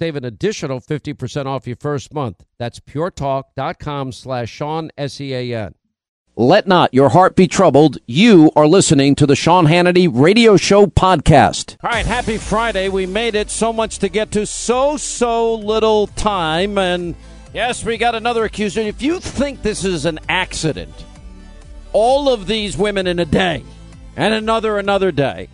Save an additional 50% off your first month. That's puretalk.com slash Sean, S-E-A-N. Let not your heart be troubled. You are listening to the Sean Hannity Radio Show podcast. All right, happy Friday. We made it. So much to get to. So, so little time. And yes, we got another accuser. If you think this is an accident, all of these women in a day and another another day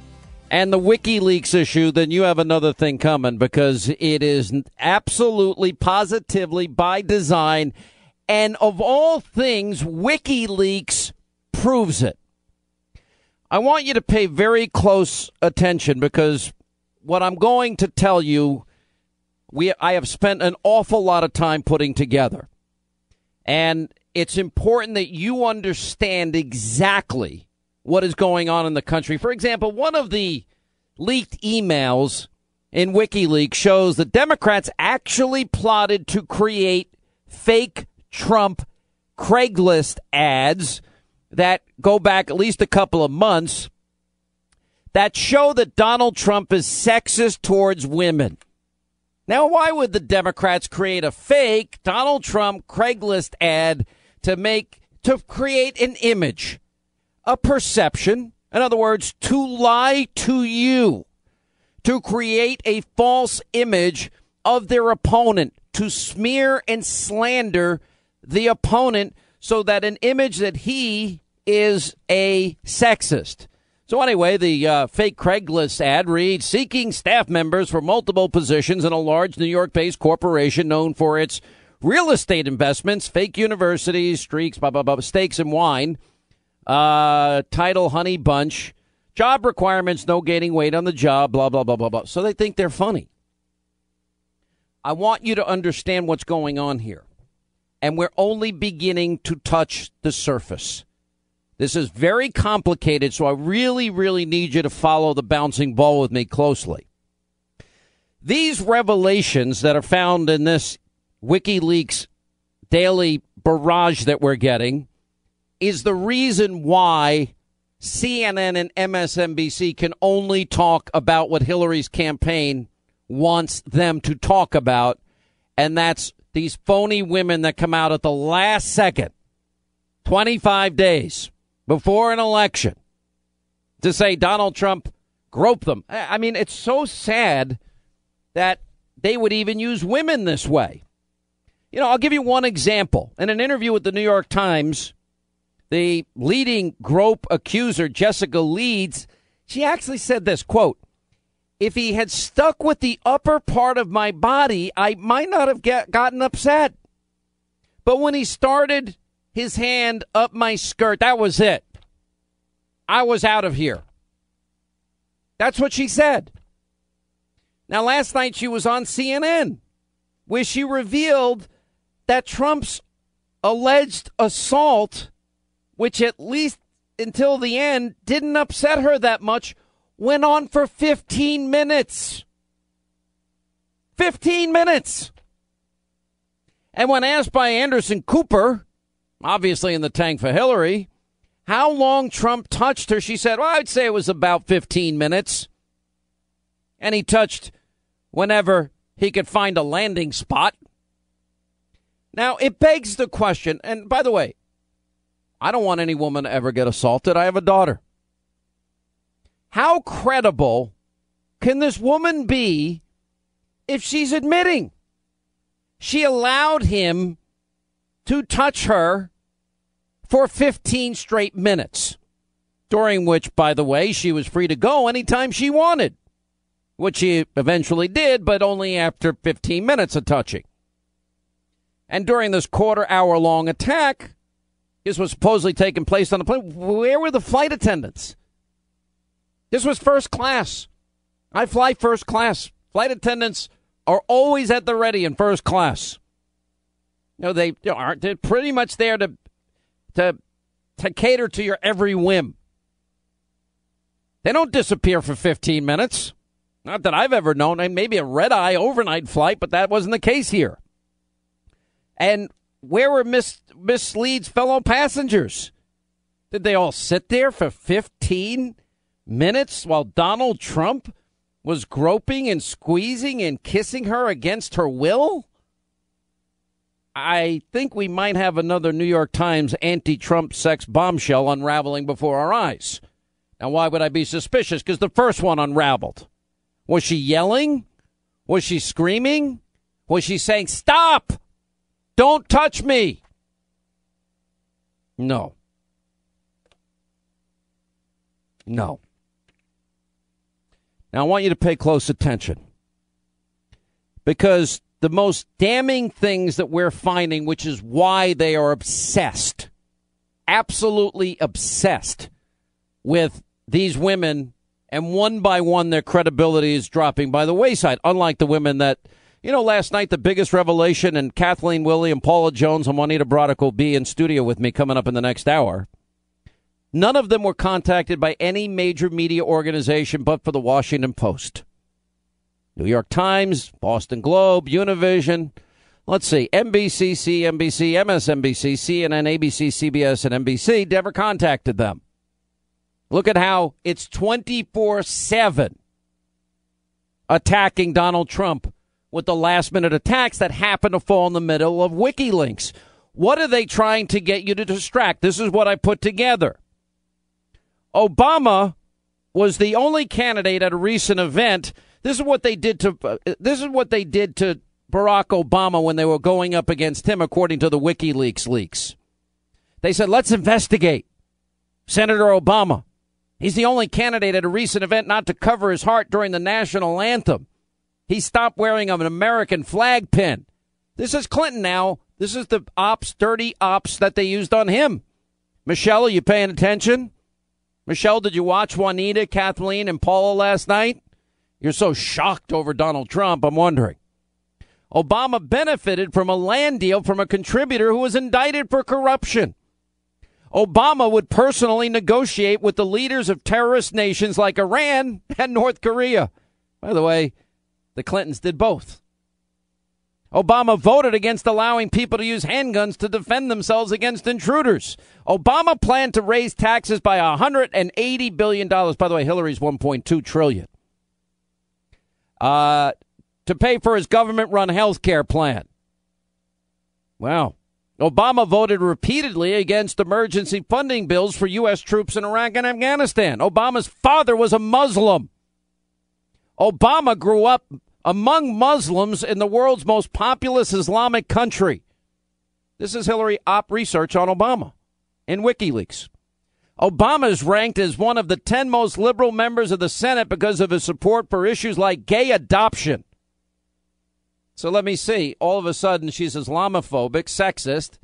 and the WikiLeaks issue, then you have another thing coming because it is absolutely positively by design. And of all things, WikiLeaks proves it. I want you to pay very close attention because what I'm going to tell you, we I have spent an awful lot of time putting together. And it's important that you understand exactly what is going on in the country. For example, one of the leaked emails in WikiLeaks shows that Democrats actually plotted to create fake Trump Craigslist ads that go back at least a couple of months that show that Donald Trump is sexist towards women. Now, why would the Democrats create a fake Donald Trump Craigslist ad to make to create an image, a perception, in other words, to lie to you, to create a false image of their opponent, to smear and slander the opponent so that an image that he is a sexist. So anyway, the uh, fake Craigslist ad reads seeking staff members for multiple positions in a large New York-based corporation known for its real estate investments, fake universities, streaks, blah blah blah, steaks and wine. Uh, title Honey Bunch, job requirements, no gaining weight on the job, blah blah blah blah blah. So they think they're funny. I want you to understand what's going on here, and we're only beginning to touch the surface. This is very complicated, so I really, really need you to follow the bouncing ball with me closely. These revelations that are found in this WikiLeaks daily barrage that we're getting is the reason why CNN and MSNBC can only talk about what Hillary's campaign wants them to talk about, and that's these phony women that come out at the last second, 25 days before an election to say Donald Trump groped them. I mean, it's so sad that they would even use women this way. You know, I'll give you one example. In an interview with the New York Times, the leading grope accuser, Jessica Leeds, she actually said this quote, if he had stuck with the upper part of my body, I might not have get, gotten upset. But when he started his hand up my skirt, that was it. I was out of here. That's what she said. Now, last night she was on CNN where she revealed that Trump's alleged assault, which at least until the end didn't upset her that much, went on for 15 minutes. 15 minutes. And when asked by Anderson Cooper, obviously in the tank for Hillary, how long Trump touched her, she said, well, I'd say it was about 15 minutes. And he touched whenever he could find a landing spot. Now, it begs the question, and by the way, I don't want any woman to ever get assaulted. I have a daughter. How credible can this woman be if she's admitting she allowed him to touch her for 15 straight minutes, during which, by the way, she was free to go anytime she wanted, which she eventually did, but only after 15 minutes of touching. And during this quarter hour long attack, this was supposedly taking place on the plane. Where were the flight attendants? This was first class. I fly first class. Flight attendants are always at the ready in first class. You know, they aren't they're pretty much there to to to cater to your every whim. They don't disappear for 15 minutes. Not that I've ever known. Maybe a red eye overnight flight, but that wasn't the case here. And where were Miss Miss Lee's fellow passengers? Did they all sit there for 15 minutes while Donald Trump was groping and squeezing and kissing her against her will? I think we might have another New York Times anti Trump sex bombshell unraveling before our eyes. Now, why would I be suspicious? Because the first one unraveled. Was she yelling? Was she screaming? Was she saying, Stop! Don't touch me! No. No. Now, I want you to pay close attention because the most damning things that we're finding, which is why they are obsessed, absolutely obsessed with these women, and one by one, their credibility is dropping by the wayside, unlike the women that. You know, last night the biggest revelation, and Kathleen Willey and Paula Jones and Juanita Broaddrick will be in studio with me coming up in the next hour. None of them were contacted by any major media organization but for the Washington Post. New York Times, Boston Globe, Univision. Let's see, NBC, CNBC, MSNBC, CNN, ABC, CBS, and NBC never contacted them. Look at how it's 24 7 attacking Donald Trump with the last minute attacks that happen to fall in the middle of WikiLeaks. What are they trying to get you to distract? This is what I put together. Obama was the only candidate at a recent event. This is what they did to uh, this is what they did to Barack Obama when they were going up against him, according to the WikiLeaks leaks. They said, "Let's investigate Senator Obama. He's the only candidate at a recent event not to cover his heart during the national anthem. He stopped wearing an American flag pin. This is Clinton now. This is the ops, dirty ops that they used on him. Michelle, are you paying attention? Michelle, did you watch Juanita, Kathleen, and Paula last night? You're so shocked over Donald Trump, I'm wondering. Obama benefited from a land deal from a contributor who was indicted for corruption. Obama would personally negotiate with the leaders of terrorist nations like Iran and North Korea. By the way, the Clintons did both. Obama voted against allowing people to use handguns to defend themselves against intruders. Obama planned to raise taxes by 180 billion dollars. By the way, Hillary's 1.2 trillion. Uh, to pay for his government-run health care plan. Wow. Obama voted repeatedly against emergency funding bills for U.S. troops in Iraq and Afghanistan. Obama's father was a Muslim. Obama grew up among Muslims in the world's most populous Islamic country. This is Hillary Op research on Obama in WikiLeaks. Obama is ranked as one of the 10 most liberal members of the Senate because of his support for issues like gay adoption. So let me see. All of a sudden, she's Islamophobic, sexist,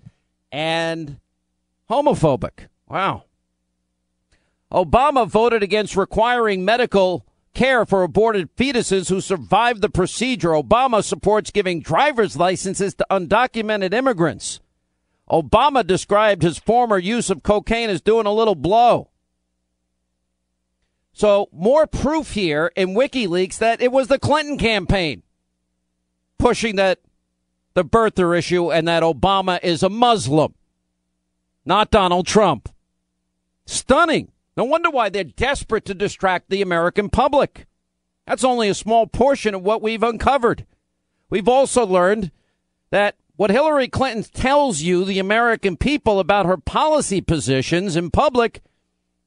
and homophobic. Wow. Obama voted against requiring medical care for aborted fetuses who survived the procedure. Obama supports giving driver's licenses to undocumented immigrants. Obama described his former use of cocaine as doing a little blow. So, more proof here in WikiLeaks that it was the Clinton campaign pushing that the birther issue and that Obama is a Muslim, not Donald Trump. Stunning. No wonder why they're desperate to distract the American public. That's only a small portion of what we've uncovered. We've also learned that what Hillary Clinton tells you, the American people, about her policy positions in public,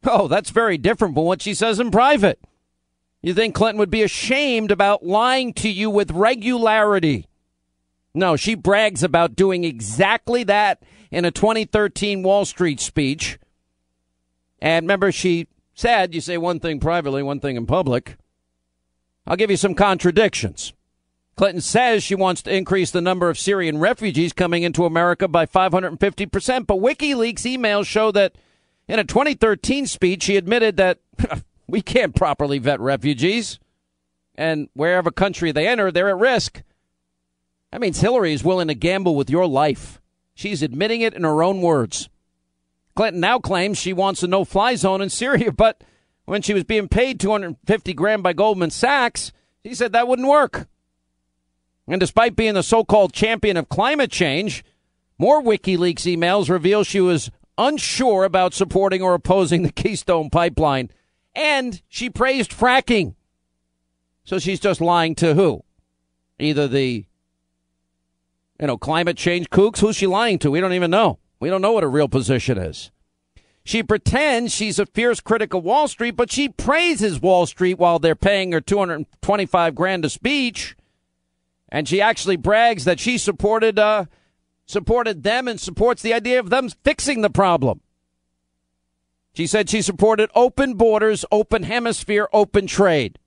oh, that's very different from what she says in private. You think Clinton would be ashamed about lying to you with regularity? No, she brags about doing exactly that in a 2013 Wall Street speech and remember, she said, you say one thing privately, one thing in public. I'll give you some contradictions. Clinton says she wants to increase the number of Syrian refugees coming into America by 550%, but WikiLeaks emails show that in a 2013 speech, she admitted that we can't properly vet refugees, and wherever country they enter, they're at risk. That means Hillary is willing to gamble with your life. She's admitting it in her own words. Clinton now claims she wants a no-fly zone in Syria, but when she was being paid 250 grand by Goldman Sachs, he said that wouldn't work. And despite being the so-called champion of climate change, more WikiLeaks emails reveal she was unsure about supporting or opposing the Keystone pipeline, and she praised fracking. So she's just lying to who? Either the you know, climate change kooks, who's she lying to? We don't even know. We don't know what her real position is. She pretends she's a fierce critic of Wall Street, but she praises Wall Street while they're paying her 225 grand a speech. And she actually brags that she supported uh, supported them and supports the idea of them fixing the problem. She said she supported open borders, open hemisphere, open trade.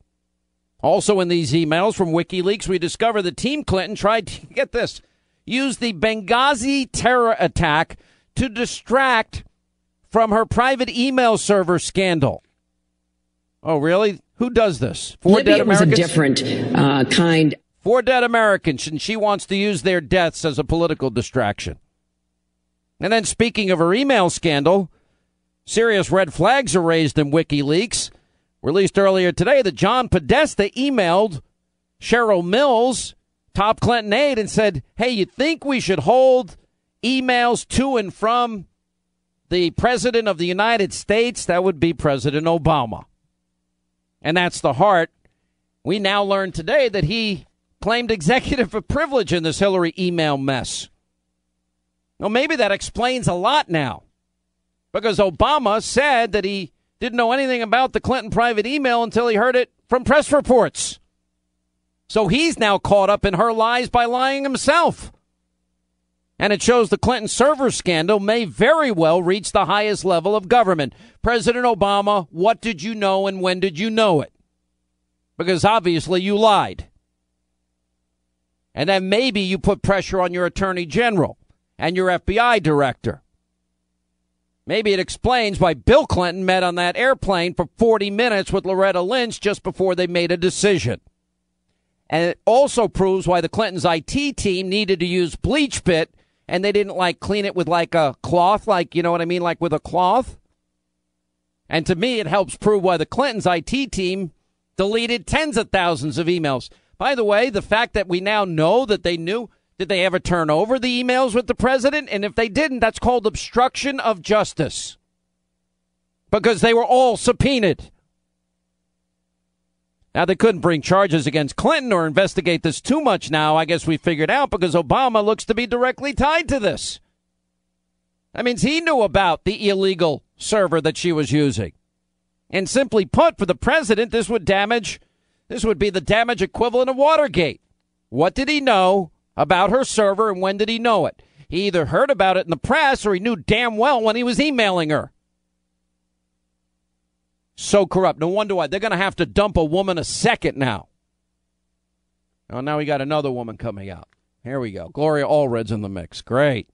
Also in these emails from WikiLeaks, we discover that Team Clinton tried to get this use the Benghazi terror attack to distract from her private email server scandal. Oh, really? Who does this? Four Libya dead Americans? was a different uh, kind. Four dead Americans, and she wants to use their deaths as a political distraction. And then, speaking of her email scandal, serious red flags are raised in WikiLeaks. Released earlier today that John Podesta emailed Cheryl Mills top Clinton aide and said, hey, you think we should hold emails to and from the President of the United States? That would be President Obama. And that's the heart. We now learn today that he claimed executive privilege in this Hillary email mess. Well, maybe that explains a lot now. Because Obama said that he didn't know anything about the Clinton private email until he heard it from press reports. So he's now caught up in her lies by lying himself. And it shows the Clinton server scandal may very well reach the highest level of government. President Obama, what did you know and when did you know it? Because obviously you lied. And then maybe you put pressure on your attorney general and your FBI director. Maybe it explains why Bill Clinton met on that airplane for 40 minutes with Loretta Lynch just before they made a decision. And it also proves why the Clintons' IT team needed to use bleach BleachBit and they didn't like clean it with like a cloth, like, you know what I mean? Like with a cloth. And to me, it helps prove why the Clintons' IT team deleted tens of thousands of emails. By the way, the fact that we now know that they knew, did they ever turn over the emails with the president? And if they didn't, that's called obstruction of justice because they were all subpoenaed. Now, they couldn't bring charges against Clinton or investigate this too much now, I guess we figured out, because Obama looks to be directly tied to this. That means he knew about the illegal server that she was using. And simply put, for the president, this would damage, this would be the damage equivalent of Watergate. What did he know about her server and when did he know it? He either heard about it in the press or he knew damn well when he was emailing her. So corrupt. No wonder why. They're going to have to dump a woman a second now. Oh, now we got another woman coming out. Here we go. Gloria Allred's in the mix. Great.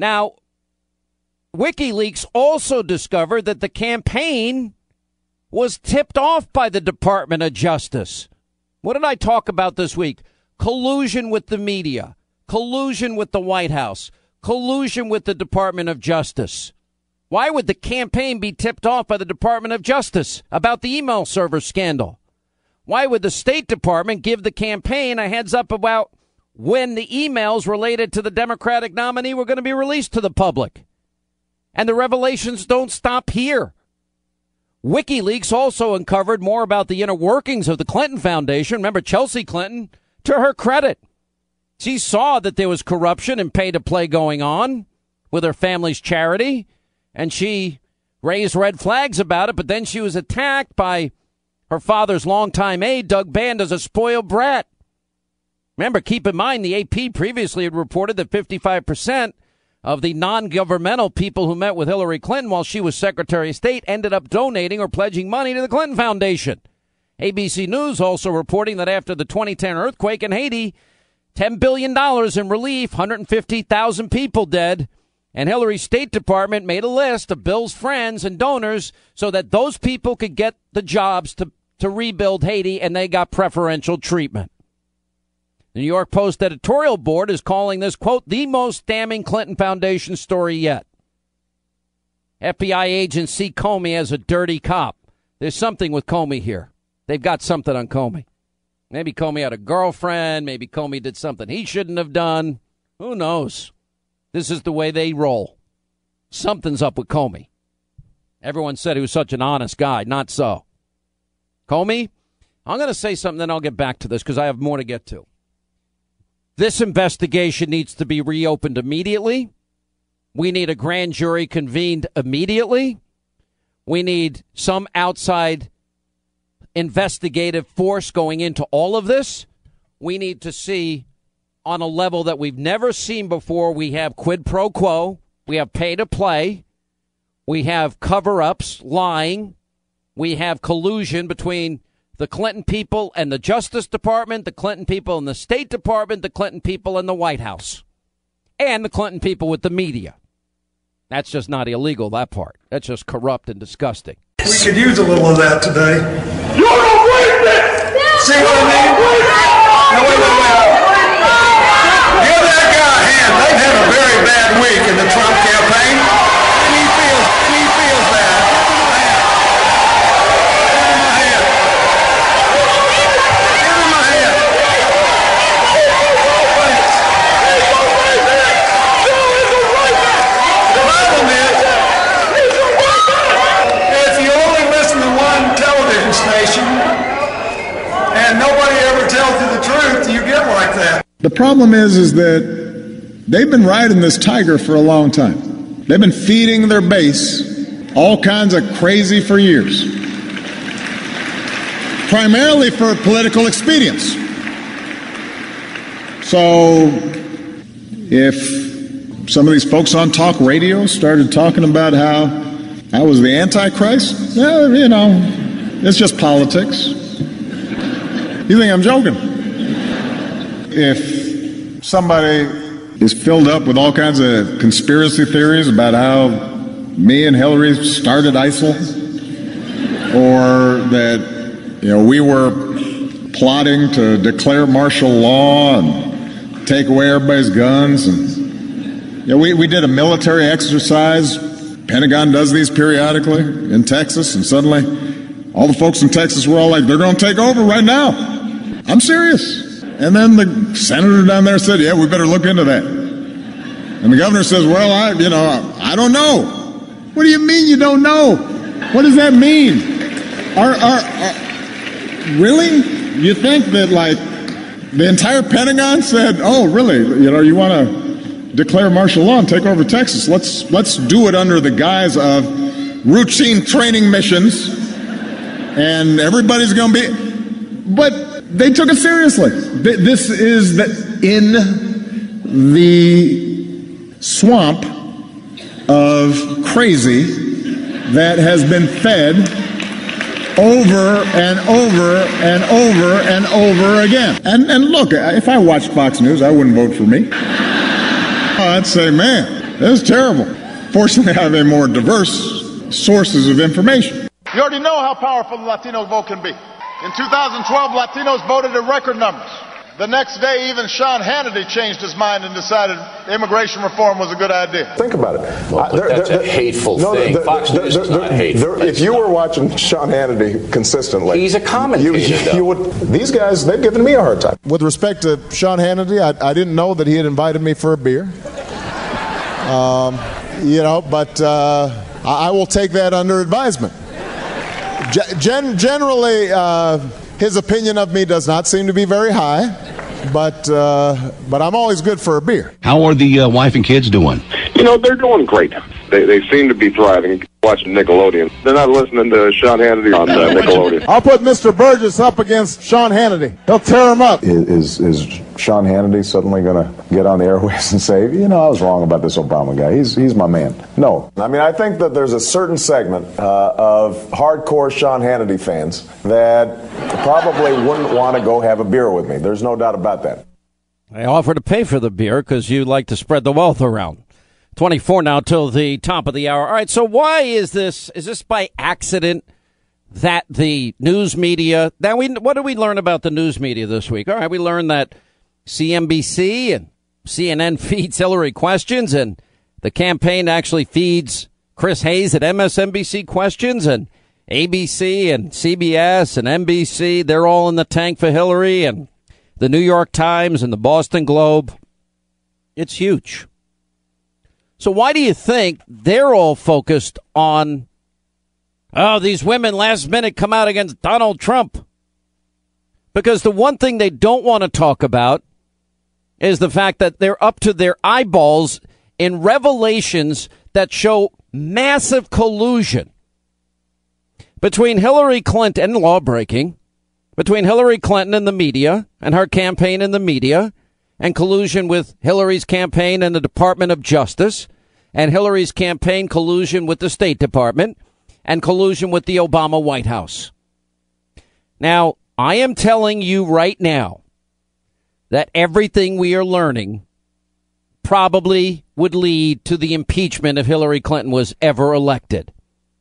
Now, WikiLeaks also discovered that the campaign was tipped off by the Department of Justice. What did I talk about this week? Collusion with the media, collusion with the White House, collusion with the Department of Justice. Why would the campaign be tipped off by the Department of Justice about the email server scandal? Why would the State Department give the campaign a heads up about when the emails related to the Democratic nominee were going to be released to the public? And the revelations don't stop here. WikiLeaks also uncovered more about the inner workings of the Clinton Foundation. Remember, Chelsea Clinton, to her credit, she saw that there was corruption and pay to play going on with her family's charity, and she raised red flags about it, but then she was attacked by her father's longtime aide, Doug Band, as a spoiled brat. Remember, keep in mind, the AP previously had reported that 55% of the non governmental people who met with Hillary Clinton while she was Secretary of State ended up donating or pledging money to the Clinton Foundation. ABC News also reporting that after the 2010 earthquake in Haiti, $10 billion in relief, 150,000 people dead. And Hillary's State Department made a list of Bill's friends and donors so that those people could get the jobs to, to rebuild Haiti and they got preferential treatment. The New York Post editorial board is calling this, quote, the most damning Clinton Foundation story yet. FBI agents see Comey as a dirty cop. There's something with Comey here. They've got something on Comey. Maybe Comey had a girlfriend. Maybe Comey did something he shouldn't have done. Who knows? This is the way they roll. Something's up with Comey. Everyone said he was such an honest guy. Not so. Comey, I'm going to say something, then I'll get back to this because I have more to get to. This investigation needs to be reopened immediately. We need a grand jury convened immediately. We need some outside investigative force going into all of this. We need to see on a level that we've never seen before. We have quid pro quo, we have pay to play, we have cover ups, lying, we have collusion between the Clinton people and the Justice Department, the Clinton people and the State Department, the Clinton people and the White House, and the Clinton people with the media. That's just not illegal, that part. That's just corrupt and disgusting. We could use a little of that today. You're a rapist! See what I mean? Now, wait, wait, wait. Give that guy a hand. They've had a very bad week in the Trump campaign. He feels, he feels bad. Give him a hand. The problem is, if you only listen to one television station and nobody ever tells you the truth, you get like that. The problem is, is that they've been riding this tiger for a long time. They've been feeding their base all kinds of crazy for years, primarily for political expedience. So, if some of these folks on talk radio started talking about how I was the Antichrist, well, you know, it's just politics. You think I'm joking? if somebody is filled up with all kinds of conspiracy theories about how me and Hillary started ISIL, or that you know we were plotting to declare martial law and take away everybody's guns, and you know, we we did a military exercise. Pentagon does these periodically in Texas, and suddenly all the folks in Texas were all like, "They're going to take over right now." I'm serious. And then the senator down there said, "Yeah, we better look into that." And the governor says, "Well, I, you know, I don't know." What do you mean you don't know? What does that mean? Are, are, are really? You think that like the entire Pentagon said, "Oh, really? You know, you want to declare martial law and take over Texas? Let's let's do it under the guise of routine training missions, and everybody's going to be." But they took it seriously. This is the, in the swamp of crazy that has been fed over and over and over and over again. And, and look, if I watched Fox News, I wouldn't vote for me. I'd say, man, this is terrible. Fortunately, I have a more diverse sources of information. You already know how powerful the Latino vote can be. In 2012, Latinos voted in record numbers. The next day, even Sean Hannity changed his mind and decided immigration reform was a good idea. Think about it. Well, there, that's there, a hateful no, thing. Fox News is not hateful. if you were watching Sean Hannity consistently, he's a commentator. You, you would. These guys, they've given me a hard time. With respect to Sean Hannity, I, I didn't know that he had invited me for a beer. Um, you know, but uh, I, I, will take that under advisement. Gen- generally, uh, his opinion of me does not seem to be very high but uh, but I'm always good for a beer. How are the uh, wife and kids doing? You know, they're doing great. They, they seem to be thriving. Watching Nickelodeon, they're not listening to Sean Hannity on uh, Nickelodeon. I'll put Mr. Burgess up against Sean Hannity. He'll tear him up. Is is Sean Hannity suddenly going to get on the airways and say, you know, I was wrong about this Obama guy. He's he's my man. No, I mean, I think that there's a certain segment uh, of hardcore Sean Hannity fans that probably wouldn't want to go have a beer with me. There's no doubt about that. I offer to pay for the beer because you like to spread the wealth around. 24 now till the top of the hour. All right, so why is this? Is this by accident that the news media? Now, we what did we learn about the news media this week? All right, we learned that CNBC and CNN feeds Hillary questions, and the campaign actually feeds Chris Hayes at MSNBC questions, and ABC and CBS and NBC. They're all in the tank for Hillary, and the New York Times and the Boston Globe. It's huge. So why do you think they're all focused on, oh, these women last minute come out against Donald Trump? Because the one thing they don't want to talk about is the fact that they're up to their eyeballs in revelations that show massive collusion between Hillary Clinton and lawbreaking, between Hillary Clinton and the media and her campaign and the media, and collusion with Hillary's campaign and the Department of Justice, and Hillary's campaign collusion with the State Department, and collusion with the Obama White House. Now, I am telling you right now that everything we are learning probably would lead to the impeachment if Hillary Clinton was ever elected.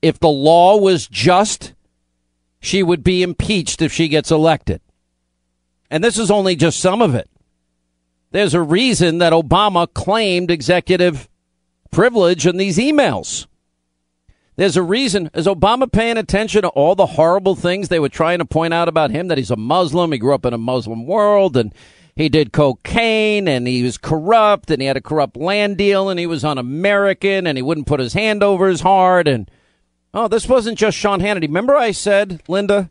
If the law was just, she would be impeached if she gets elected. And this is only just some of it. There's a reason that Obama claimed executive privilege in these emails. There's a reason. Is Obama paying attention to all the horrible things they were trying to point out about him? That he's a Muslim, he grew up in a Muslim world, and he did cocaine, and he was corrupt, and he had a corrupt land deal, and he was un-American, and he wouldn't put his hand over his heart, and oh, this wasn't just Sean Hannity. Remember, I said, Linda,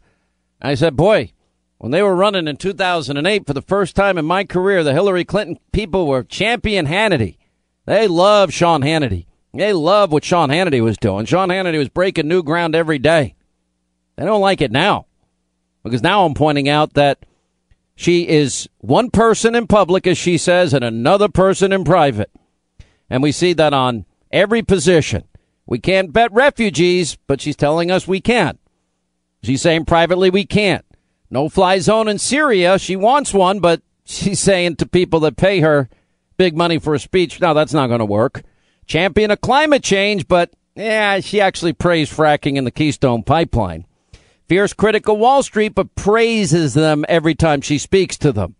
I said, boy, when they were running in 2008 for the first time in my career, the Hillary Clinton people were champion Hannity. They love Sean Hannity. They love what Sean Hannity was doing. Sean Hannity was breaking new ground every day. They don't like it now because now I'm pointing out that she is one person in public, as she says, and another person in private. And we see that on every position. We can't bet refugees, but she's telling us we can't. She's saying privately we can't. No fly zone in Syria. She wants one, but she's saying to people that pay her big money for a speech, no, that's not going to work. Champion of climate change, but yeah, she actually praised fracking in the Keystone Pipeline. Fierce critic of Wall Street, but praises them every time she speaks to them.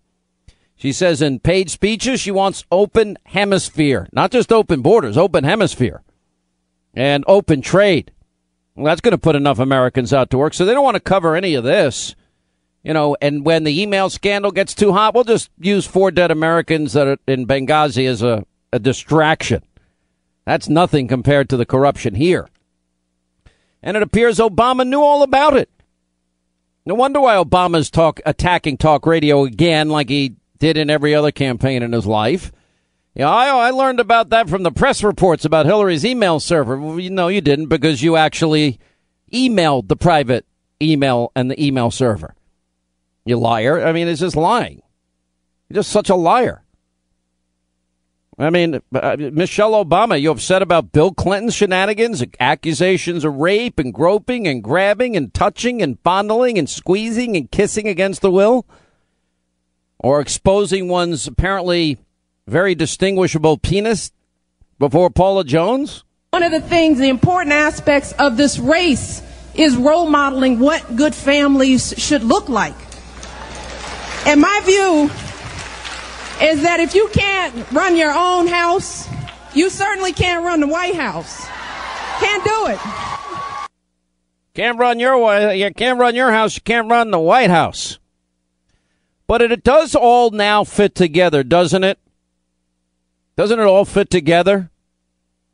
She says in paid speeches she wants open hemisphere, not just open borders, open hemisphere, and open trade. Well, that's going to put enough Americans out to work, so they don't want to cover any of this you know, and when the email scandal gets too hot, we'll just use four dead Americans that are in Benghazi as a, a distraction. That's nothing compared to the corruption here. And it appears Obama knew all about it. No wonder why Obama's talk attacking talk radio again, like he did in every other campaign in his life. Yeah, I, I learned about that from the press reports about Hillary's email server. Well, you know, you didn't because you actually emailed the private email and the email server. You liar. I mean, it's just lying. You're just such a liar. I mean, uh, Michelle Obama, you upset about Bill Clinton's shenanigans, accusations of rape and groping and grabbing and touching and fondling and squeezing and kissing against the will? Or exposing one's apparently very distinguishable penis before Paula Jones? One of the things, the important aspects of this race is role modeling what good families should look like. And my view is that if you can't run your own house, you certainly can't run the White House. Can't do it. Can't run your. You can't run your house. You can't run the White House. But it does all now fit together, doesn't it? Doesn't it all fit together?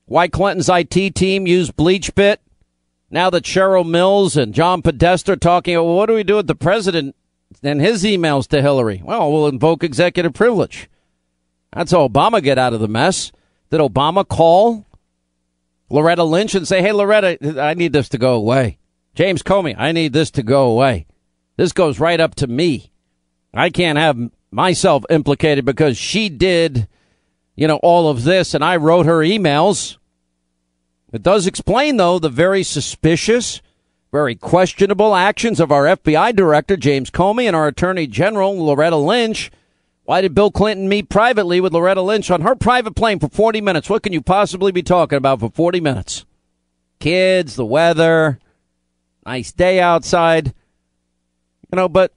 Why Clinton's IT team used BleachBit? Now that Cheryl Mills and John Podesta are talking, well, what do we do with the president and his emails to Hillary? Well, we'll invoke executive privilege. That's how Obama get out of the mess. Did Obama call Loretta Lynch and say, "Hey, Loretta, I need this to go away." James Comey, I need this to go away. This goes right up to me. I can't have myself implicated because she did, you know, all of this and I wrote her emails. It does explain, though, the very suspicious very questionable actions of our FBI director, James Comey, and our Attorney General, Loretta Lynch. Why did Bill Clinton meet privately with Loretta Lynch on her private plane for 40 minutes? What can you possibly be talking about for 40 minutes? Kids, the weather, nice day outside. You know, but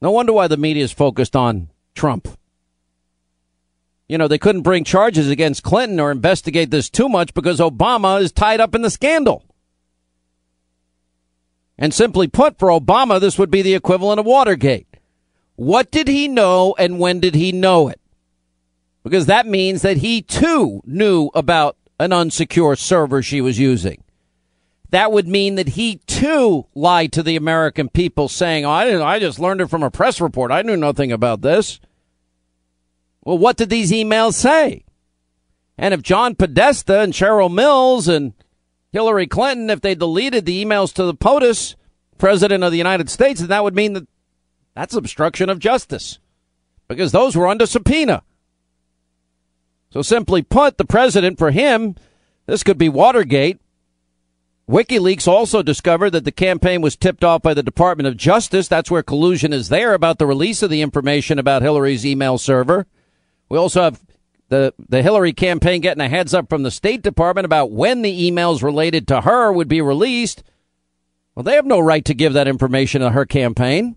no wonder why the media is focused on Trump. You know, they couldn't bring charges against Clinton or investigate this too much because Obama is tied up in the scandal. And simply put, for Obama, this would be the equivalent of Watergate. What did he know and when did he know it? Because that means that he too knew about an unsecure server she was using. That would mean that he too lied to the American people saying, oh, I, didn't, I just learned it from a press report. I knew nothing about this. Well, what did these emails say? And if John Podesta and Cheryl Mills and Hillary Clinton, if they deleted the emails to the POTUS, President of the United States, then that would mean that that's obstruction of justice because those were under subpoena. So simply put, the president, for him, this could be Watergate. WikiLeaks also discovered that the campaign was tipped off by the Department of Justice. That's where collusion is there about the release of the information about Hillary's email server. We also have the, the Hillary campaign getting a heads up from the State Department about when the emails related to her would be released. Well, they have no right to give that information to her campaign.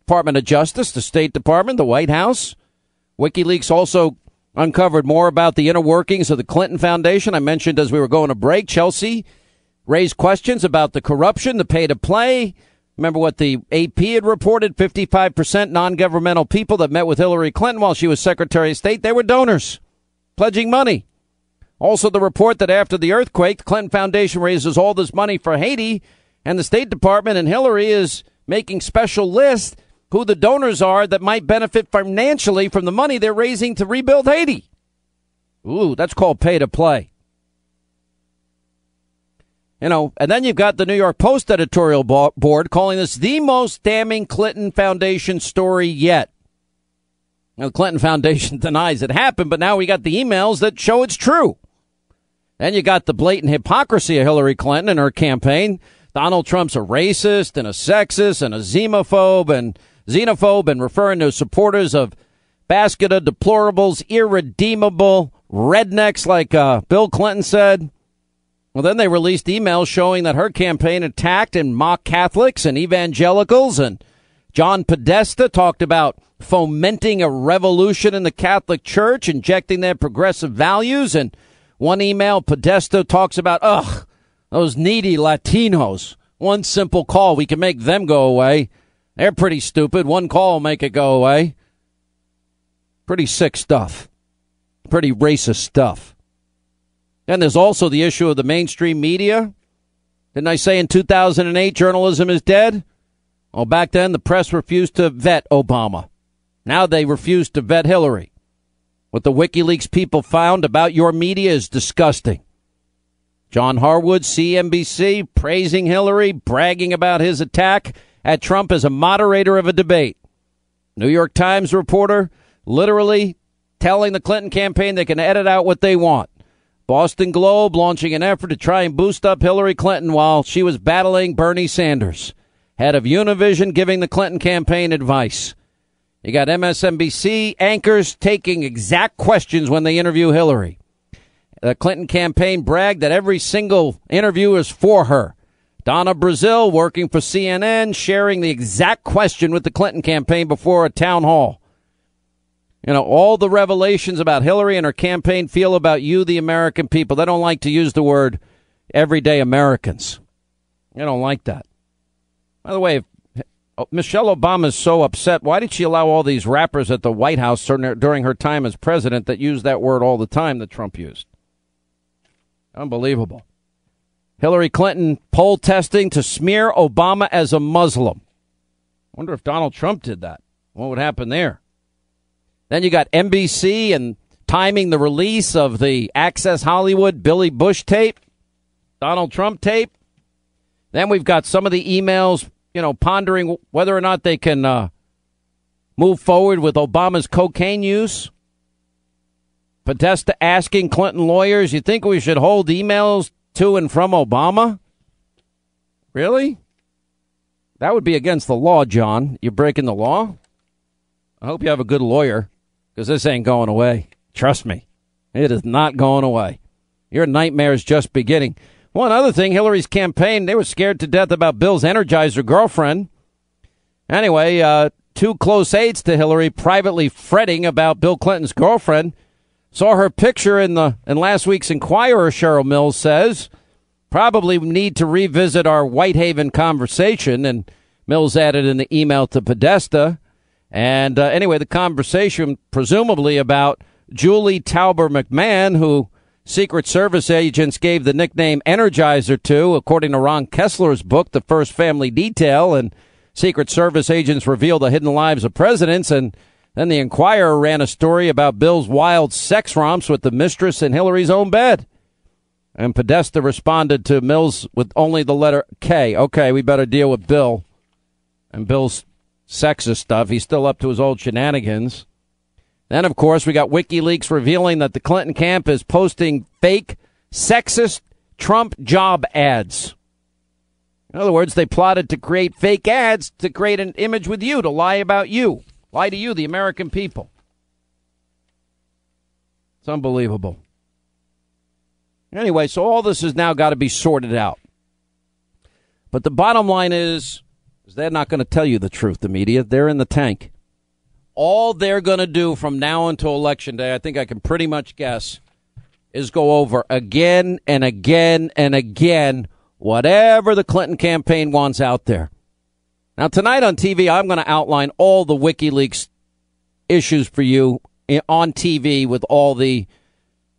Department of Justice, the State Department, the White House. WikiLeaks also uncovered more about the inner workings of the Clinton Foundation. I mentioned as we were going to break, Chelsea raised questions about the corruption, the pay to play. Remember what the AP had reported 55% non governmental people that met with Hillary Clinton while she was Secretary of State, they were donors, pledging money. Also, the report that after the earthquake, the Clinton Foundation raises all this money for Haiti, and the State Department and Hillary is making special lists who the donors are that might benefit financially from the money they're raising to rebuild Haiti. Ooh, that's called pay to play. You know, and then you've got the New York Post editorial board calling this the most damning Clinton Foundation story yet. Now, the Clinton Foundation denies it happened, but now we got the emails that show it's true. Then you got the blatant hypocrisy of Hillary Clinton and her campaign. Donald Trump's a racist and a sexist and a xenophobe and xenophobe and referring to supporters of basket of deplorables, irredeemable rednecks, like uh, Bill Clinton said. Well, then they released emails showing that her campaign attacked and mocked Catholics and evangelicals. And John Podesta talked about fomenting a revolution in the Catholic Church, injecting their progressive values. And one email, Podesta talks about, ugh, those needy Latinos. One simple call, we can make them go away. They're pretty stupid. One call will make it go away. Pretty sick stuff. Pretty racist stuff. And there's also the issue of the mainstream media. Didn't I say in 2008 journalism is dead? Well, back then the press refused to vet Obama. Now they refuse to vet Hillary. What the WikiLeaks people found about your media is disgusting. John Harwood, CNBC, praising Hillary, bragging about his attack at Trump as a moderator of a debate. New York Times reporter literally telling the Clinton campaign they can edit out what they want. Boston Globe launching an effort to try and boost up Hillary Clinton while she was battling Bernie Sanders. Head of Univision giving the Clinton campaign advice. You got MSNBC anchors taking exact questions when they interview Hillary. The Clinton campaign bragged that every single interview is for her. Donna Brazile working for CNN, sharing the exact question with the Clinton campaign before a town hall. You know, all the revelations about Hillary and her campaign feel about you, the American people. They don't like to use the word everyday Americans. They don't like that. By the way, if Oh, Michelle Obama is so upset. Why did she allow all these rappers at the White House during her time as president that used that word all the time that Trump used? Unbelievable. Hillary Clinton poll testing to smear Obama as a Muslim. Wonder if Donald Trump did that. What would happen there? Then you got NBC and timing the release of the Access Hollywood Billy Bush tape, Donald Trump tape. Then we've got some of the emails you know, pondering whether or not they can uh, move forward with Obama's cocaine use. Podesta asking Clinton lawyers, you think we should hold emails to and from Obama? Really? That would be against the law, John. You're breaking the law? I hope you have a good lawyer because this ain't going away. Trust me. It is not going away. Your nightmare is just beginning. One other thing, Hillary's campaign, they were scared to death about Bill's Energizer girlfriend. Anyway, uh, two close aides to Hillary privately fretting about Bill Clinton's girlfriend saw her picture in the in last week's Inquirer. Cheryl Mills says probably need to revisit our Whitehaven conversation. And Mills added in the email to Podesta. And uh, anyway, the conversation presumably about Julie Tauber McMahon, who Secret Service agents gave the nickname Energizer to, according to Ron Kessler's book, The First Family Detail. And Secret Service agents revealed the hidden lives of presidents. And then the Inquirer ran a story about Bill's wild sex romps with the mistress in Hillary's own bed. And Podesta responded to Mills with only the letter K. Okay, we better deal with Bill and Bill's sexist stuff. He's still up to his old shenanigans. Then, of course, we got WikiLeaks revealing that the Clinton camp is posting fake, sexist Trump job ads. In other words, they plotted to create fake ads to create an image with you, to lie about you, lie to you, the American people. It's unbelievable. Anyway, so all this has now got to be sorted out. But the bottom line is, is they're not going to tell you the truth, the media. They're in the tank all they're going to do from now until election day, I think I can pretty much guess, is go over again and again and again whatever the Clinton campaign wants out there. Now, tonight on TV, I'm going to outline all the WikiLeaks issues for you on TV with all the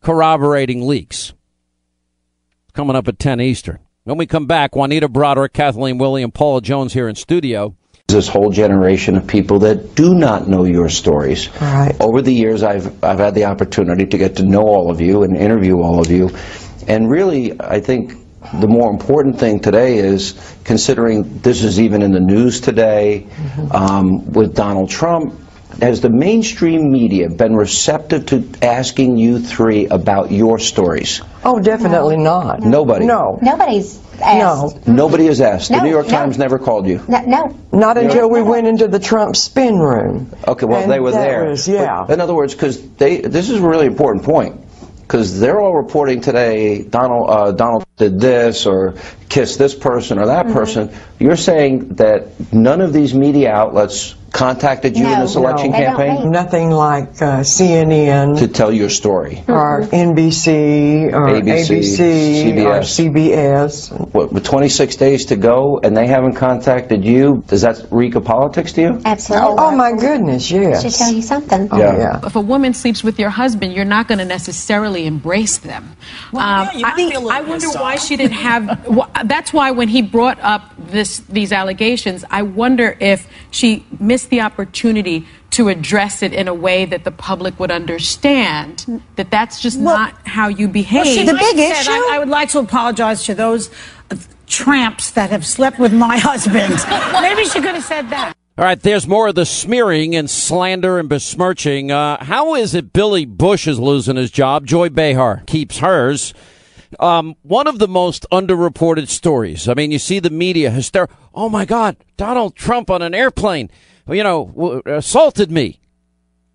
corroborating leaks. Coming up at 10 Eastern. When we come back, Juanita Broaddrick, Kathleen Willey, Paula Jones here in studio this whole generation of people that do not know your stories. Right. Over the years, I've I've had the opportunity to get to know all of you and interview all of you, and really, I think the more important thing today is considering this is even in the news today mm-hmm. um, with Donald Trump. Has the mainstream media been receptive to asking you three about your stories? Oh, definitely no. not. Nobody. No. Nobody's asked. No. Nobody has asked. No, the New York no. Times never called you. No. no. Not until we went into the Trump spin room. Okay, well, And they were there. was- yeah. But in other words, because they, this is a really important point. Because they're all reporting today, Donald, uh, Donald did this or kissed this person or that person. You're saying that none of these media outlets contacted you in No, this election no. Campaign Nothing like uh, CNN to tell your story. or NBC or ABC, ABC, or CBS. CBS. What, with 26 days to go, and they haven't contacted you? Does that reek of politics to you? Absolutely. Oh my goodness, yes. Should tell you something. Oh, yeah. If a woman sleeps with your husband, you're not going to necessarily embrace them. Um, I think I wonder why she didn't have. wh- That's why when he brought up this these allegations, I wonder if she missed the opportunity to address it in a way that the public would understand that that's just not how you behave. Well, she The might big have said, I, I would like to apologize to those uh, tramps that have slept with my husband. Maybe she could have said that. All right, there's more of the smearing and slander and besmirching. Uh, how is it Billy Bush is losing his job? Joy Behar keeps hers. Um, one of the most underreported stories. I mean, you see the media hyster. Oh my God, Donald Trump on an airplane, you know, assaulted me.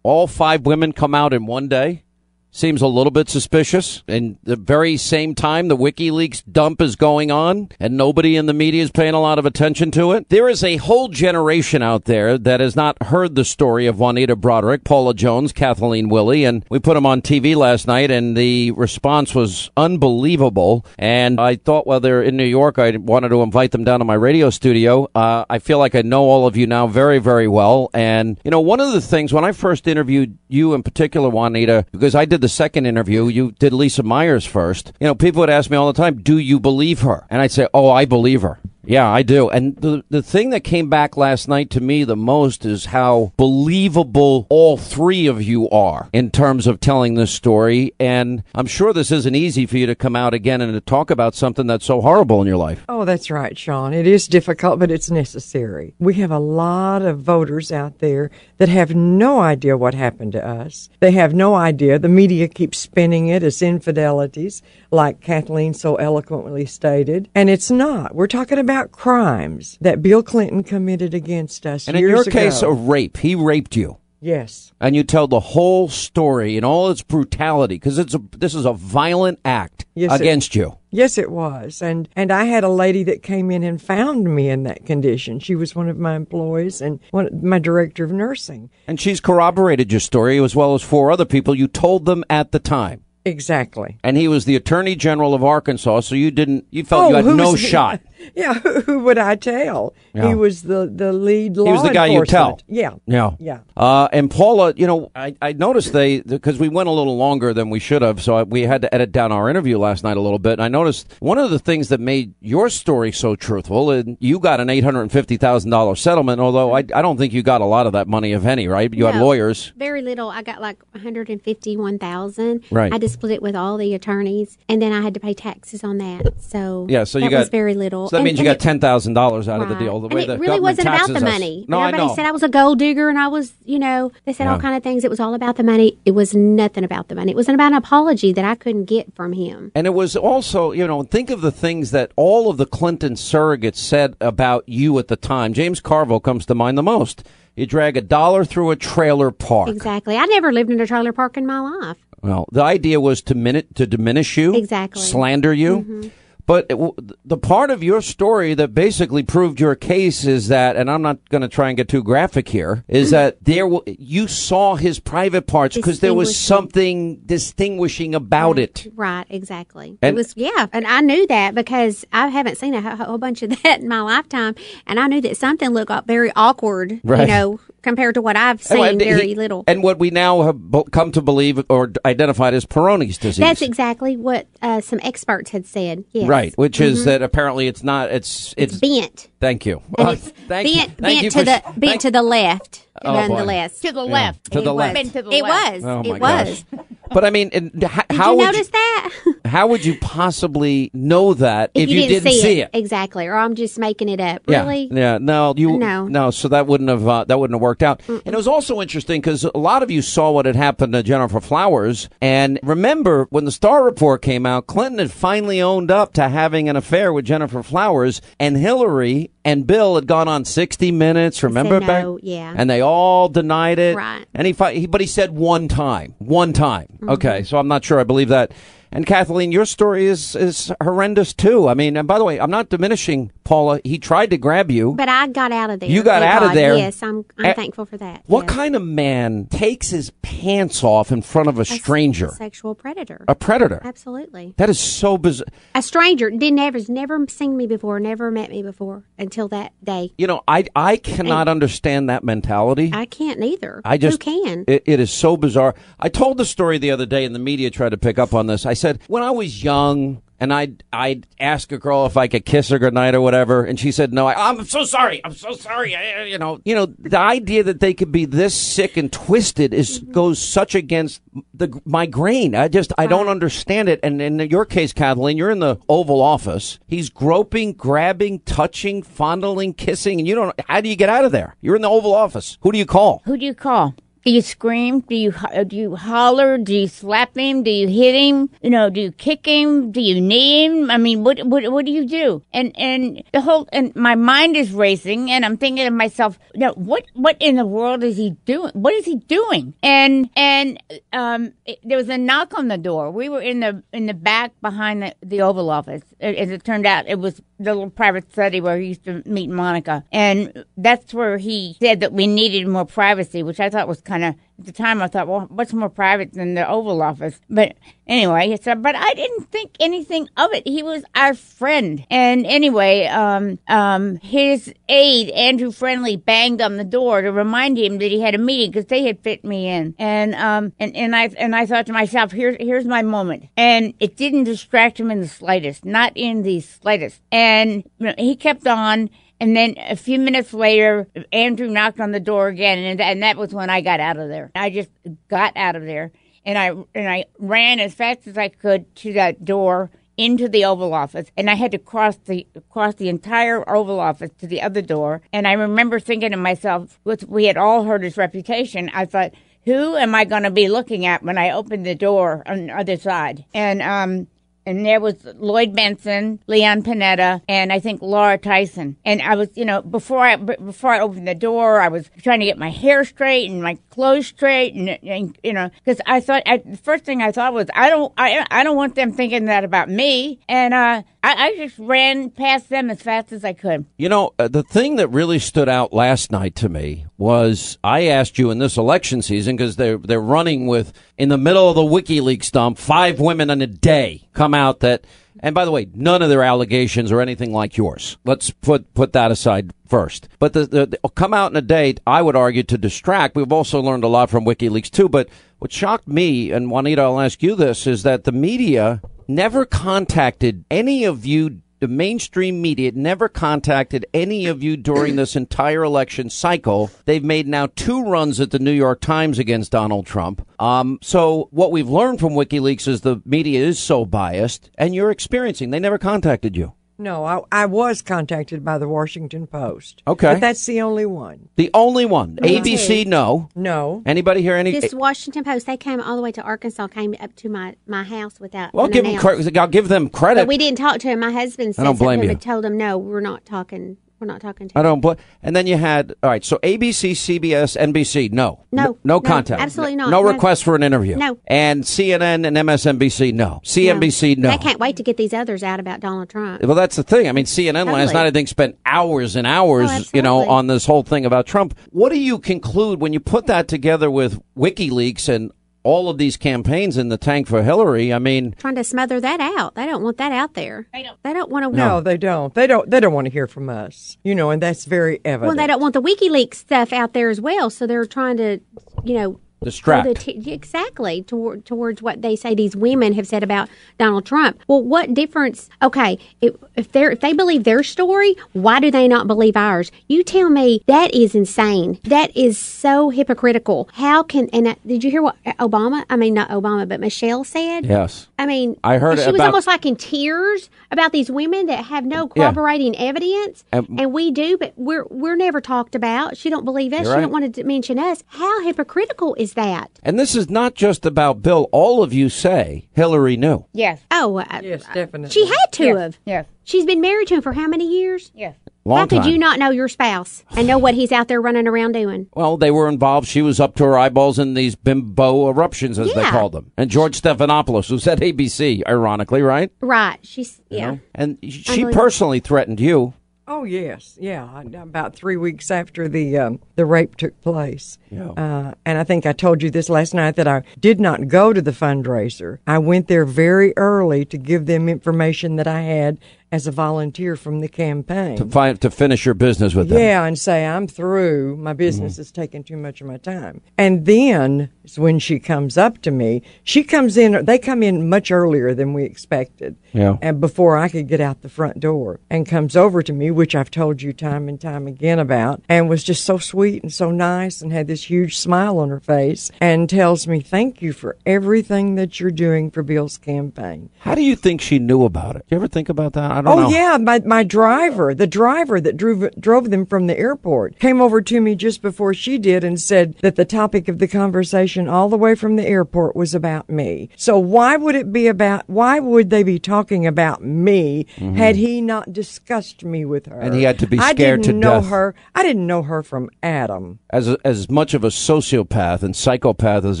All five women come out in one day. Seems a little bit suspicious. And the very same time, the WikiLeaks dump is going on, and nobody in the media is paying a lot of attention to it. There is a whole generation out there that has not heard the story of Juanita Broaddrick, Paula Jones, Kathleen Willey, and we put them on TV last night, and the response was unbelievable. And I thought, while they're in New York, I wanted to invite them down to my radio studio. Uh, I feel like I know all of you now very, very well. And you know, one of the things when I first interviewed you in particular, Juanita, because I did the second interview. You did Lisa Myers first. You know, people would ask me all the time, do you believe her? And I'd say, oh, I believe her. Yeah, I do. And the the thing that came back last night to me the most is how believable all three of you are in terms of telling this story. And I'm sure this isn't easy for you to come out again and to talk about something that's so horrible in your life. Oh, that's right, Sean. It is difficult, but it's necessary. We have a lot of voters out there that have no idea what happened to us. They have no idea. The media keeps spinning it as infidelities, like Kathleen so eloquently stated. And it's not. We're talking about crimes that Bill Clinton committed against us. And in your case, ago. a rape. He raped you. Yes. and you tell the whole story in all its brutality because it's a this is a violent act Yes, it- against you. Yes, it was. And and I had a lady that came in and found me in that condition. She was one of my employees and one my director of nursing. And she's corroborated your story as well as four other people. You told them at the time. Exactly. And he was the Attorney General of Arkansas, so you didn't you felt Oh, you had no shot. Yeah, who, who would I tell? Yeah. He was the the lead law He was the guy you tell. Yeah. Yeah. Yeah. Uh, and Paula, you know, I, I noticed they, because we went a little longer than we should have, so I, we had to edit down our interview last night a little bit. And I noticed one of the things that made your story so truthful, and you got an $850,000 settlement, although I, I don't think you got a lot of that money, if any, right? You had lawyers. Very little. I got like one hundred and fifty-one thousand. Right. I had to split it with all the attorneys, and then I had to pay taxes on that. So Yeah, so you that got was very little. So that And- means you got ten thousand dollars out of the deal. The And way it the really wasn't about the us. money. No, I Everybody know. said I was a gold digger, and I was, you know, they said all kind of things. It was all about the money. It was nothing about the money. It was about an apology that I couldn't get from him. And it was also, you know, think of the things that all of the Clinton surrogates said about you at the time. James Carville comes to mind the most. You drag a dollar through a trailer park. Exactly. I never lived in a trailer park in my life. Well, the idea was to minute to diminish you, Exactly. slander you. Mhm. But it, the part of your story that basically proved your case is that, and I'm not going to try and get too graphic here, is mm-hmm. that there w- you saw his private parts because there was something distinguishing about it. Right, exactly. And- it was, yeah. And I knew that because I haven't seen a whole bunch of that in my lifetime. And I knew that something looked very awkward, you know, compared to what I've seen, And he- very little. And what we now have come to believe or identified as Peyronie's disease. That's exactly what uh, some experts had said. Yes. Right, which is Mhm. that apparently it's not. It's it's, bent. Thank you. Uh, it's thank you. bent, you bent to for the bent thank- to the left. Oh, nonetheless. boy. To the Yeah, left. to the It left. was. To the it left. was. Oh it was. But I mean, and h- Did how you would notice that? how would you possibly know that if, you, didn't, see it? exactly, or I'm just making it up. Yeah, Really? yeah, no, you, No. No. so that wouldn't have uh, that wouldn't have worked out. And it was also interesting because a lot of you saw what had happened to Gennifer Flowers, and remember when the Starr Report came out, Clinton had finally owned up to having an affair with Gennifer Flowers, and Hillary and Bill had gone on 60 Minutes. Remember no, back? yeah. and they all denied it. Right. And he but he said one time, one time. Mm-hmm. Okay, so I'm not sure I believe that. And Kathleen, your story is is horrendous too. I mean, and by the way, I'm not diminishing Paula. He tried to grab you. But I got out of there. You got out of there. Yes, I'm. I'm thankful for that. What yes. kind of man takes his pants off in front of a stranger? A sexual predator. A predator. Absolutely. That is so bizarre. A stranger didn't ever, never seen me before, never met me before until that day. You know, I I cannot understand that mentality. I can't neither. I just Who can? It, it is so bizarre. I told the story the other day, and the media tried to pick up on this. I said when I was young and I'd I'd ask a girl if I could kiss her goodnight or whatever, and she said no. I, I'm so sorry. I'm so sorry. I, you know, you know, the idea that they could be this sick and twisted is mm-hmm. goes such against the my grain. I just I don't understand it. And in your case, Kathleen, you're in the Oval Office. He's groping, grabbing, touching, fondling, kissing, and you don't. How do you get out of there? You're in the Oval Office. Who do you call? Who do you call? Do you scream? Do you do you holler? Do you slap him? Do you hit him? You know, do you kick him? Do you knee him? I mean, what what what do you do? And and the whole and my mind is racing, and I'm thinking to myself, you know, what what in the world is he doing? What is he doing? And and um, it, there was a knock on the door. We were in the in the back behind the, the Oval Office. As it turned out, it was the little private study where he used to meet Monica, and that's where he said that we needed more privacy, which I thought was kind of at the time I thought, well, what's more private than the Oval Office? But anyway, he said, but I didn't think anything of it. He was our friend, and anyway, um, um, his aide Andrew Friendly banged on the door to remind him that he had a meeting because they had fit me in, and um, and and I and I thought to myself, here's here's my moment, and it didn't distract him in the slightest, not in the slightest, and you know, he kept on. And then a few minutes later, Andrew knocked on the door again, and, and that was when I got out of there. I just got out of there, and I and I ran as fast as I could to that door into the Oval Office, and I had to cross the cross the entire Oval Office to the other door. And I remember thinking to myself, we had all heard his reputation, I thought, who am I going to be looking at when I open the door on the other side? And um, and there was Lloyd Bentsen, Leon Panetta, and I think Laura Tyson. And I was, you know, before I before I opened the door, I was trying to get my hair straight and my clothes straight, and, and you know, because I thought I, the first thing I thought was I don't I I don't want them thinking that about me, and uh, I, I just ran past them as fast as I could. You know, uh, the thing that really stood out last night to me was I asked you in this election season because they're they're running with in the middle of the WikiLeaks dump five women in a day come out that and by the way none of their allegations are anything like yours. Let's put put that aside first. But the, the, the come out in a day I would argue to distract. We've also learned a lot from WikiLeaks too. But what shocked me and Juanita, I'll ask you this is that the media never contacted any of you the mainstream media never contacted any of you during this entire election cycle. They've made now two runs at the New York Times against Donald Trump. Um, so what we've learned from WikiLeaks is the media is so biased, and you're experiencing. They never contacted you. No, I, I was contacted by the Washington Post. Okay. But that's the only one. The only one. Me ABC, too. no. No. Anybody hear any? This Washington Post, they came all the way to Arkansas, came up to my, my house without. well, give them unannounced. credit. I'll give them credit. But we didn't talk to him. My husband said I don't blame you. told him no, we're not talking. We're not talking to. I don't. Bl- and then you had all right. So ABC, CBS, NBC, no, No, no, no, contact, absolutely not. No No. request for an interview. No. and CNN and MSNBC, no. CNBC, no. I can't wait to get these others out about Donald Trump. Well, that's the thing. I mean, CNN last Totally. night, I think, spent hours and hours, Oh, you know, on this whole thing about Trump. What do you conclude when you put that together with WikiLeaks and all of these campaigns in the tank for Hillary? I mean, Trying to smother that out. They don't want that out there. They don't. They don't want to. No, they don't. They don't. They don't want to hear from us. You know, and that's very evident. Well, they don't want the WikiLeaks stuff out there as well. So they're trying to, you know, Distract. the t- exactly toward, towards what they say these women have said about Donald Trump. Well, what difference? Okay, if, if they if they believe their story, why do they not believe ours? You tell me that is insane. That is so hypocritical. How can and uh, did you hear what Obama? I mean, not Obama, but Michelle said. yes. I mean, I heard she it was almost like in tears about these women that have no Yeah. corroborating evidence, And- and we do, but we're we're never talked about. She don't believe us. She right. don't want to mention us. How hypocritical is that? And this is not just about Bill. All of you say Hillary knew. Yes. Oh, uh, yes, definitely. she had to Yes. have. Yes. She's been married to him for how many years? Yes. Long how could time. you not know your spouse and know what he's out there running around doing? Well, they were involved. She was up to her eyeballs in these bimbo eruptions, as they called them. And George Stephanopoulos, who's at ABC, ironically, right? Right. She's You yeah. know? And she personally threatened you. Oh yes, yeah. About three weeks after the um, the rape took place, Yeah. uh, and I think I told you this last night that I did not go to the fundraiser. I went there very early to give them information that I had as a volunteer from the campaign. To find to finish your business with them. Yeah, and say I'm through. My business is taking too much of my time. And then is when she comes up to me. She comes in. They come in much earlier than we expected. Yeah. And before I could get out the front door, and comes over to me, which I've told you time and time again about, and was just so sweet and so nice, and had this huge smile on her face, and tells me, "Thank you for everything that you're doing for Bill's campaign." How do you think she knew about it? Do you ever think about that? I don't oh know. yeah, my my driver, the driver that drove drove them from the airport, came over to me just before she did and said that the topic of the conversation all the way from the airport was about me. So why would it be about? Why would they be talking about me Mhm. had he not discussed me with her? And he had to be scared I didn't to know death. her. I didn't know her from Adam. As as much of a sociopath and psychopath as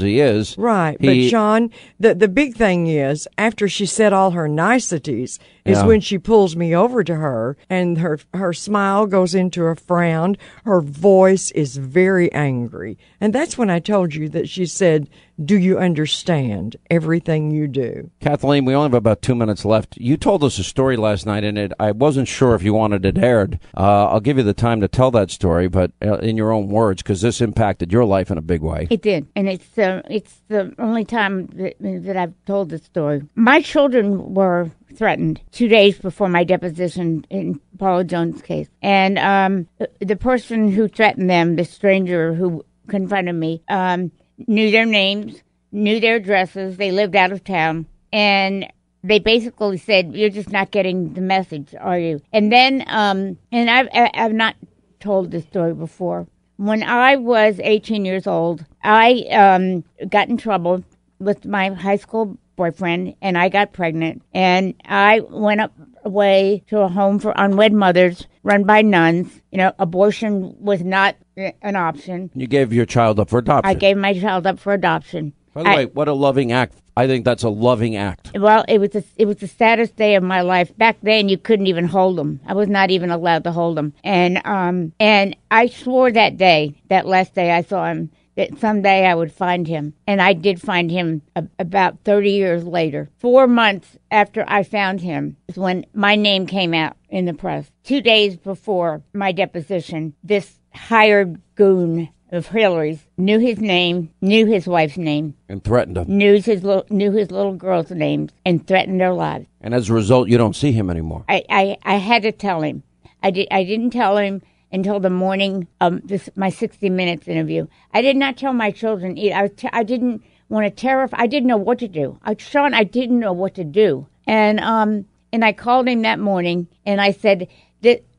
he is, Right, he- but Sean, the the big thing is after she said all her niceties is Yeah. when she pulls me over to her and her her smile goes into a frown, her voice is very angry. And that's when I told you that she said, "Do you understand everything you do?" Kathleen, we only have about two minutes left. You told us a story last night, and it, I wasn't sure if you wanted it aired. Uh, I'll give you the time to tell that story, but uh, in your own words, because this impacted your life in a big way. It did, and it's the it's the only time that, that I've told this story. My children were threatened two days before my deposition in Paula Jones' case, and um, the- the person who threatened them, the stranger who confronted me, um, knew their names, knew their addresses. They lived out of town, and they basically said, "You're just not getting the message, are you?" And then, um, and I've I've not told this story before. When I was 18 years old, I um, got in trouble with my high school boyfriend, and I got pregnant. And I went up away to a home for unwed mothers run by nuns. You know, abortion was not uh, an option. You gave your child up for adoption. I gave my child up for adoption. By the I- way, what a loving act. I think that's a loving act. Well, it was the, it was the saddest day of my life. Back then, you couldn't even hold them. I was not even allowed to hold them. And um and I swore that day, that last day I saw him, that someday I would find him. And I did find him a, about thirty years later. Four months after I found him is when my name came out in the press. Two days before my deposition, this hired goon of Hillary's knew his name, knew his wife's name, And threatened him. knew his little, knew his little girls' names and threatened their lives. And as a result, you don't see him anymore. I, I, I had to tell him. I did. I didn't tell him until the morning of this my 60 Minutes interview. I did not tell my children. either. I was t- I didn't want to terrify. I didn't know what to do. I, Sean, I didn't know what to do. And um and I called him that morning and I said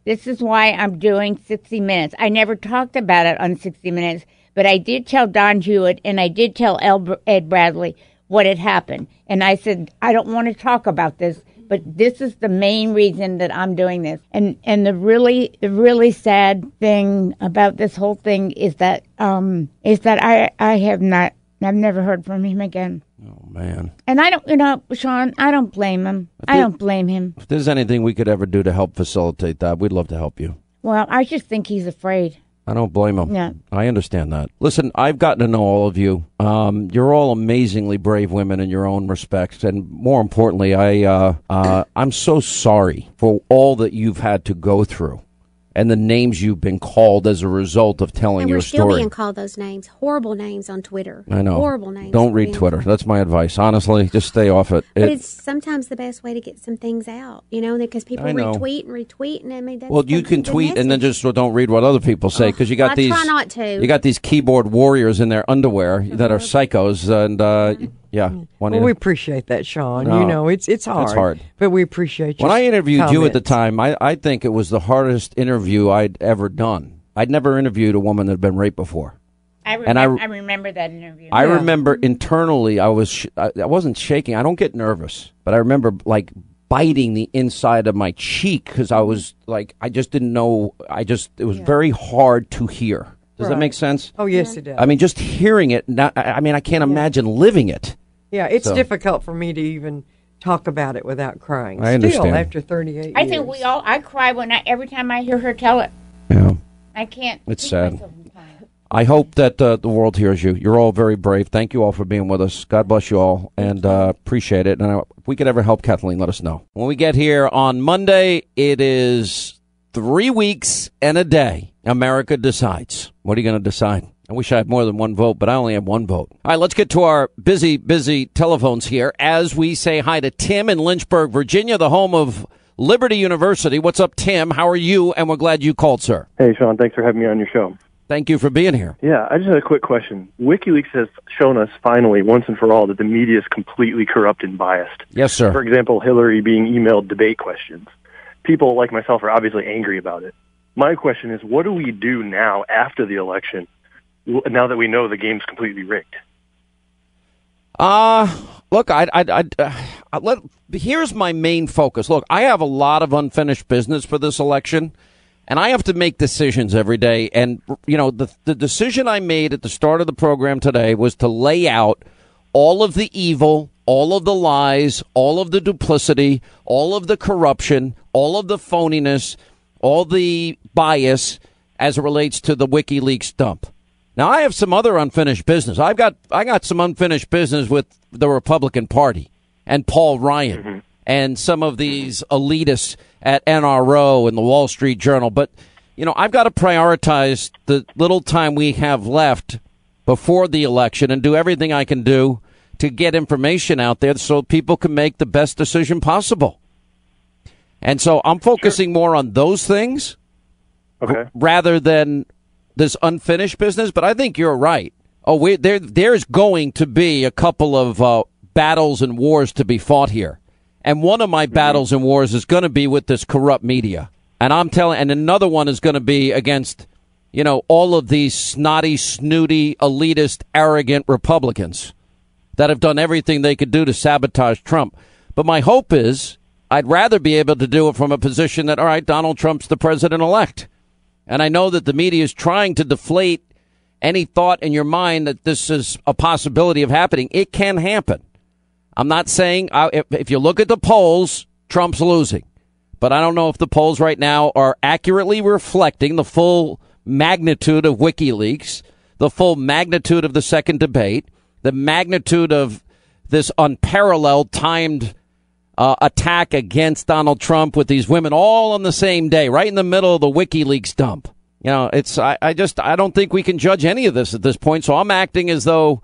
this is why I'm doing 60 Minutes. I never talked about it on 60 Minutes, but I did tell Don Hewitt and I did tell El- Ed Bradley what had happened. And I said, I don't want to talk about this, but this is the main reason that I'm doing this. And and the really the really sad thing about this whole thing is that um is that I I have not I've never heard from him again. Oh, man. And I don't you know, Sean, I don't blame him. I don't blame him. If there's anything we could ever do to help facilitate that, we'd love to help you. Well, I just think he's afraid. I don't blame him. Yeah. I understand that. Listen, I've gotten to know all of you. Um, you're all amazingly brave women in your own respects, and more importantly, I uh, uh, I'm so sorry for all that you've had to go through, and the names you've been called as a result of telling And your we're still story. being called those names, horrible names on Twitter. I know. Horrible names. Don't read Twitter. called. That's my advice. Honestly, just stay off it. But It- it's sometimes the best way to get some things out, you know, because people retweet and retweet, and I mean, well, you can tweet and then message. just don't read what other people say because you got I these. try not to. You got these keyboard warriors in their underwear that are psychos, and uh, yeah. Mm. One Well, we appreciate that, Sean. No, you know, it's it's hard. it's hard. but we appreciate you. When I interviewed you at the time, I, I think it was the hardest interview I'd ever done. I'd never interviewed a woman that had been raped before. I And I- remember, I, remember that interview. I remember mm-hmm. internally, I was sh- I, I wasn't shaking. I don't get nervous, but I remember like biting the inside of my cheek because I was like, I just didn't know. I just it was very hard to hear. Does that make sense? Oh, yes, it does. I mean, just hearing it. Not, I I mean, I can't imagine living it. Yeah, it's So- difficult for me to even talk about it without crying. I Still, understand. after 38 I years. think we all. I cry when I every time I hear her tell it. Yeah. I can't. It's sad. myself from crying. I hope that uh, the world hears you. You're all very brave. Thank you all for being with us. God bless you all, and uh, appreciate it. And if we could ever help Kathleen, let us know. When we get here on Monday, it is three weeks and a day. America decides. What are you going to decide? I wish I had more than one vote, but I only have one vote. All right, let's get to our busy, busy telephones here as we say hi to Tim in Lynchburg, Virginia, the home of Liberty University. What's up, Tim? How are you? And we're glad you called, sir. Hey, Sean. Thanks for having me on your show. Thank you for being here. Yeah, I just had a quick question. WikiLeaks has shown us finally, once and for all, that the media is completely corrupt and biased. Yes, sir. For example, Hillary being emailed debate questions. People like myself are obviously angry about it. My question is, what do we do now after the election, now that we know the game's completely rigged? Uh, look, I, I, I, uh, let, here's my main focus. Look, I have a lot of unfinished business for this election, and I have to make decisions every day. And, you know, the, the decision I made at the start of the program today was to lay out all of the evil, all of the lies, all of the duplicity, all of the corruption, all of the phoniness, all the bias as it relates to the WikiLeaks dump. Now I have some other unfinished business. I've got I got some unfinished business with the Republican Party and Paul Ryan mm-hmm. and some of these elitists at NRO and the Wall Street Journal. But you know, I've got to prioritize the little time we have left before the election and do everything I can do to get information out there so people can make the best decision possible. And so I'm focusing sure. more on those things okay. rather than this unfinished business, but I think you're right. Oh, we, there, there's going to be a couple of uh, battles and wars to be fought here, and one of my mm-hmm. battles and wars is going to be with this corrupt media, and I'm telling, and another one is going to be against, you know, all of these snotty, snooty, elitist, arrogant Republicans that have done everything they could do to sabotage Trump. But my hope is, I'd rather be able to do it from a position that, all right, Donald Trump's the president elect. And I know that the media is trying to deflate any thought in your mind that this is a possibility of happening. It can happen. I'm not saying uh, if, if you look at the polls, Trump's losing. But I don't know if the polls right now are accurately reflecting the full magnitude of WikiLeaks, the full magnitude of the second debate, the magnitude of this unparalleled timed uh, attack against Donald Trump with these women all on the same day, right in the middle of the WikiLeaks dump. You know, it's I, I just I don't think we can judge any of this at this point. So I'm acting as though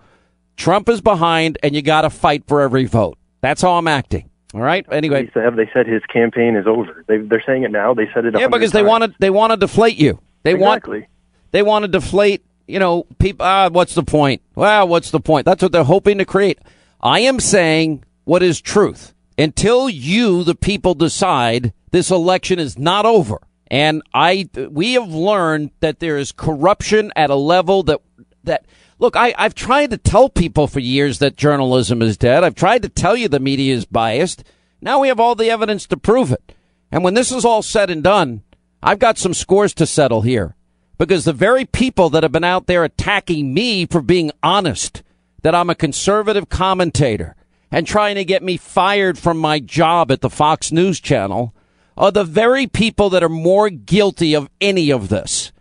Trump is behind, and you got to fight for every vote. That's how I'm acting. All right. Anyway, have they said his campaign is over? They, are saying it now. They said it. Yeah, because they want to. They want to deflate you. They exactly. want. They want to deflate. You know, people. Ah, what's the point? Well, what's the point? That's what they're hoping to create. I am saying what is truth until you, the people, decide this election is not over. And I, we have learned that there is corruption at a level that, that, look, I, I've tried to tell people for years that journalism is dead. I've tried to tell you the media is biased. Now we have all the evidence to prove it. And when this is all said and done, I've got some scores to settle here because the very people that have been out there attacking me for being honest, that I'm a conservative commentator, and trying to get me fired from my job at the Fox News channel are the very people that are more guilty of any of this.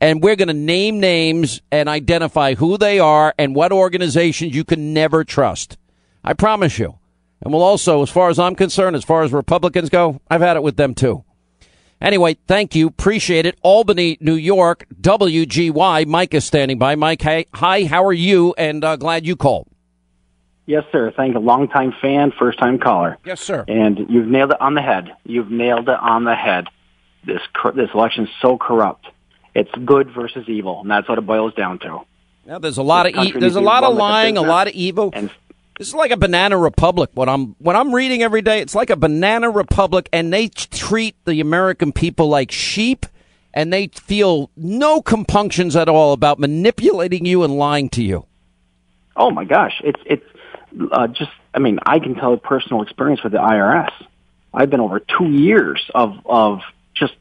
And we're going to name names and identify who they are and what organizations you can never trust. I promise you. And we'll also, as far as I'm concerned, as far as Republicans go, I've had it with them too. Anyway, thank you. Appreciate it. Albany, New York, WGY. Mike is standing by. Mike, hi, how are you? And uh, glad you called. Yes, sir. Thank you. Longtime fan, first time caller. Yes, sir. And you've nailed it on the head. You've nailed it on the head. This this election is so corrupt. It's good versus evil, and that's what it boils down to. Yeah, there's a lot this of e- there's a lot of lying, a lot of evil. And this is like a banana republic. What I'm what I'm reading every day, it's like a banana republic, and they treat the American people like sheep, and they feel no compunctions at all about manipulating you and lying to you. Oh my gosh, it's it's uh, just, I mean, I can tell a personal experience with the IRS. I've been over two years of, of just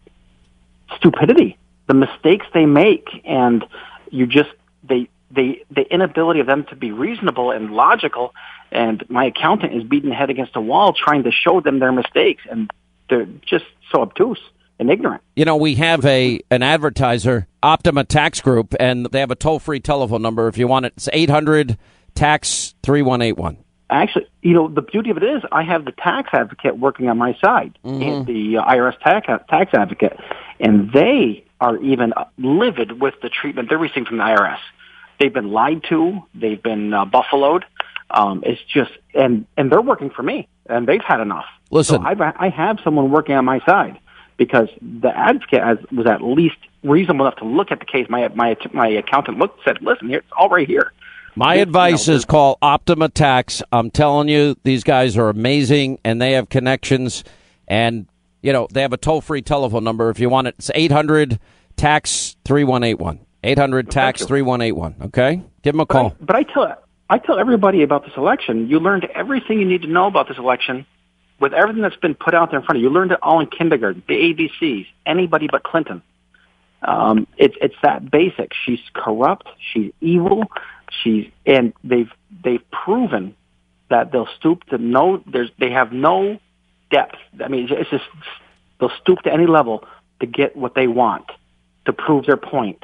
stupidity, the mistakes they make, and you just, they, they, the inability of them to be reasonable and logical. And my accountant is beating the head against a wall trying to show them their mistakes, and they're just so obtuse. and ignorant. You know, we have a an advertiser, Optima Tax Group, and they have a toll free telephone number if you want it. It's eight hundred tax three one eight one. Actually, you know, the beauty of it is I have the tax advocate working on my side, Mm-hmm. and the uh, IRS tax tax advocate, and they are even livid with the treatment they're receiving from the IRS. They've been lied to. They've been uh, buffaloed. Um, it's just, and and they're working for me, and they've had enough. Listen, so I, I have someone working on my side because the advocate has, was at least reasonable enough to look at the case. My my my accountant looked said, "Listen, here, it's all right here." My This- advice you know, is call Optima Tax. I'm telling you, these guys are amazing and they have connections. And, you know, they have a toll free telephone number if you want it. It's 800 tax 3181. 800 tax 3181. Okay? Give them a call. But I tell I tell everybody about this election. You learned everything you need to know about this election with everything that's been put out there in front of you. You learned it all in kindergarten, the ABCs, anybody but Clinton. Um, it's it's that basic. She's corrupt. She's evil. She's and they've they've proven that they'll stoop to no. There's they have no depth. I mean, it's just they'll stoop to any level to get what they want to prove their point.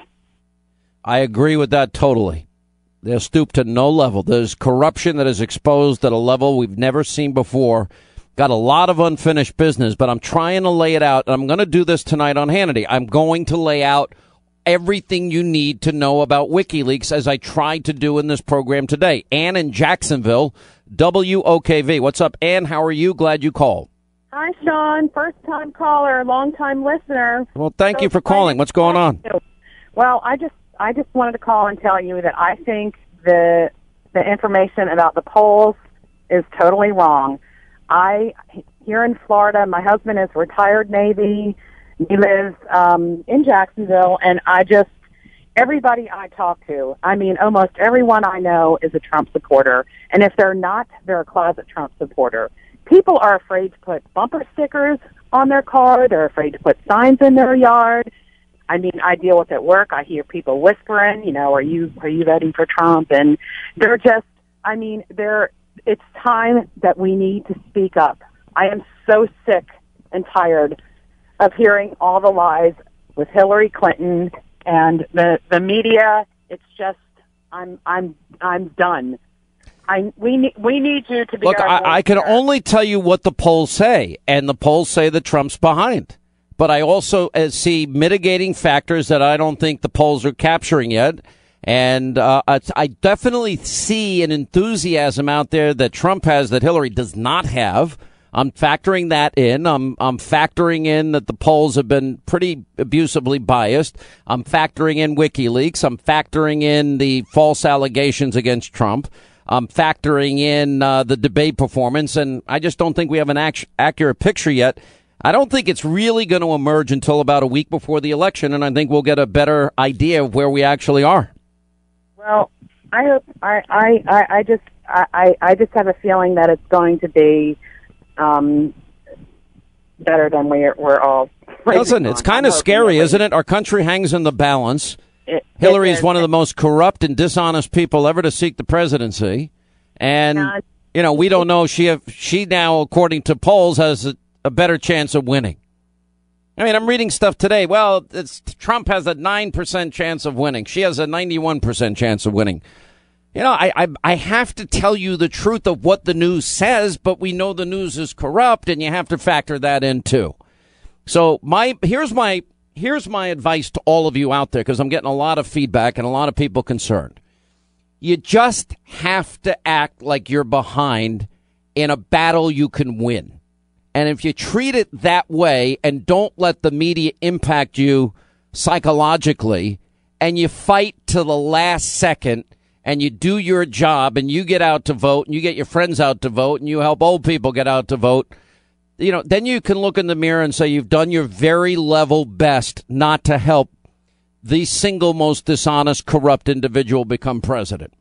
I agree with that totally. They'll stoop to no level. There's corruption that is exposed at a level we've never seen before. Got a lot of unfinished business, but I'm trying to lay it out, and I'm going to do this tonight on Hannity. I'm going to lay out everything you need to know about WikiLeaks as I tried to do in this program today. Ann in Jacksonville, WOKV. What's up, Ann? How are you? Glad you called. Hi, Sean. First time caller, long time listener. Well, thank So you for calling. What's going on? Well, I just I just wanted to call and tell you that I think the the information about the polls is totally wrong. I here in Florida, my husband is retired Navy. He lives um, in Jacksonville, and I just everybody I talk to, I mean, almost everyone I know is a Trump supporter, and if they're not, they're a closet Trump supporter. People are afraid to put bumper stickers on their car. They're afraid to put signs in their yard. I mean, I deal with it at work. I hear people whispering, you know, are you are you voting for Trump? And they're just, I mean, they're. It's time that we need to speak up. I am so sick and tired of hearing all the lies with Hillary Clinton and the the media. It's just, I'm I'm I'm done. I we need we need you to be Look, our I, I can only tell you what the polls say, and the polls say that Trump's behind. But I also uh, see mitigating factors that I don't think the polls are capturing yet. And uh, I definitely see an enthusiasm out there that Trump has that Hillary does not have. I'm factoring that in. I'm I'm factoring in that the polls have been pretty abusively biased. I'm factoring in WikiLeaks. I'm factoring in the false allegations against Trump. I'm factoring in uh, the debate performance, and I just don't think we have an act- accurate picture yet. I don't think it's really going to emerge until about a week before the election, and I think we'll get a better idea of where we actually are. Well, I hope I I I, I just I I I just have a feeling that it's going to be um better than we're we're all. Listen, it's kind of scary, isn't it? Our country hangs in the balance. It- Hillary it is is. one of the most corrupt and dishonest people ever to seek the presidency, and you know we don't know she have, she now, according to polls, has a, a better chance of winning. I mean, I'm reading stuff today. Well, it's, Trump has a nine percent chance of winning. She has a ninety-one percent chance of winning. You know, I, I I have to tell you the truth of what the news says, but we know the news is corrupt, and you have to factor that in too. So my here's my here's my advice to all of you out there because I'm getting a lot of feedback and a lot of people concerned. You just have to act like you're behind in a battle you can win. And if you treat it that way and don't let the media impact you psychologically and you fight to the last second and you do your job and you get out to vote and you get your friends out to vote and you help old people get out to vote, you know, then you can look in the mirror and say you've done your very level best not to help the single most dishonest, corrupt individual become president.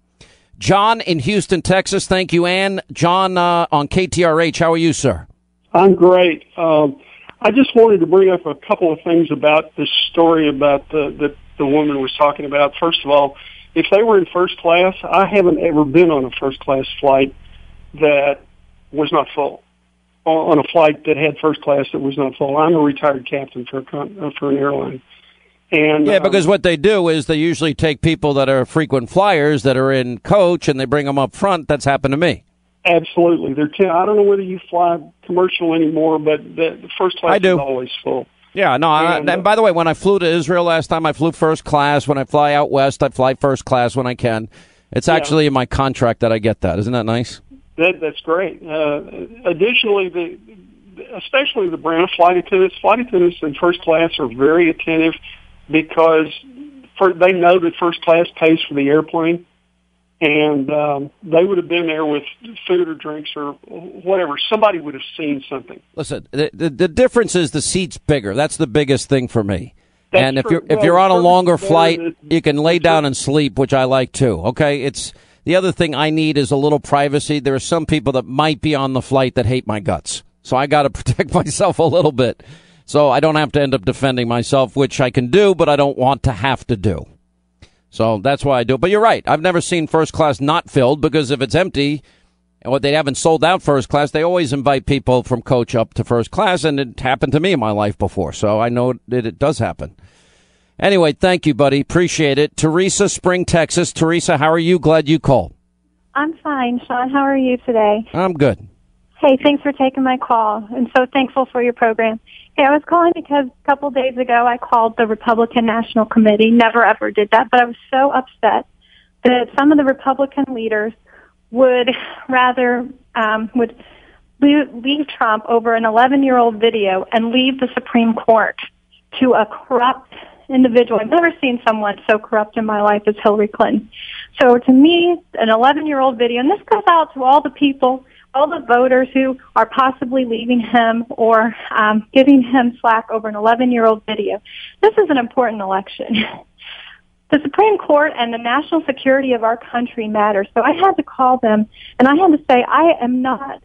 John in Houston, Texas. Thank you, Ann. John uh, on KTRH. How are you, sir? I'm great. Um, I just wanted to bring up a couple of things about this story about the, the the woman was talking about. First of all, if they were in first class, I haven't ever been on a first class flight that was not full. on a flight that had first class that was not full. I'm a retired captain for a, uh, for an airline. And yeah, um, because what they do is they usually take people that are frequent flyers that are in coach and they bring them up front. That's happened to me. Absolutely, they're. T- I don't know whether you fly commercial anymore, but the, the first class I is always full. Yeah, no. And, I, and by the way, when I flew to Israel last time, I flew first class. When I fly out west, I fly first class when I can. It's Yeah. actually in my contract that I get that. Isn't that nice? That that's great. Uh, additionally, the especially the brand of flight attendants, flight attendants in first class are very attentive because for, they know that first class pays for the airplane, and um, they would have been there with food or drinks or whatever. Somebody would have seen something. Listen, the, the, the difference is the seat's bigger. That's the biggest thing for me. That's and if true. you're if Well, you're on a longer flight, you can lay down and sleep, which I like too. Okay, it's the other thing I need is a little privacy. There are some people that might be on the flight that hate my guts, so I got to protect myself a little bit, so I don't have to end up defending myself, which I can do, but I don't want to have to do. So that's why I do it. But you're right. I've never seen first class not filled because if it's empty and what they haven't sold out first class, they always invite people from coach up to first class, and it happened to me in my life before, so I know that it does happen. Anyway, thank you, buddy. Appreciate it. Teresa, Spring, Texas. Teresa, how are you? Glad you called. I'm fine, Sean. How are you today? I'm good. Hey, thanks for taking my call. I'm so thankful for your program. Hey, I was calling because a couple days ago I called the Republican National Committee. Never ever did that, but I was so upset that some of the Republican leaders would rather um, would leave, Trump over an 11 year old video and leave the Supreme Court to a corrupt individual. I've never seen someone so corrupt in my life as Hillary Clinton. So to me, an 11 year old video, and this goes out to all the people, all the voters who are possibly leaving him or um, giving him slack over an 11 year old video. This is an important election. the Supreme Court and the national security of our country matter. So I had to call them and I had to say, I am not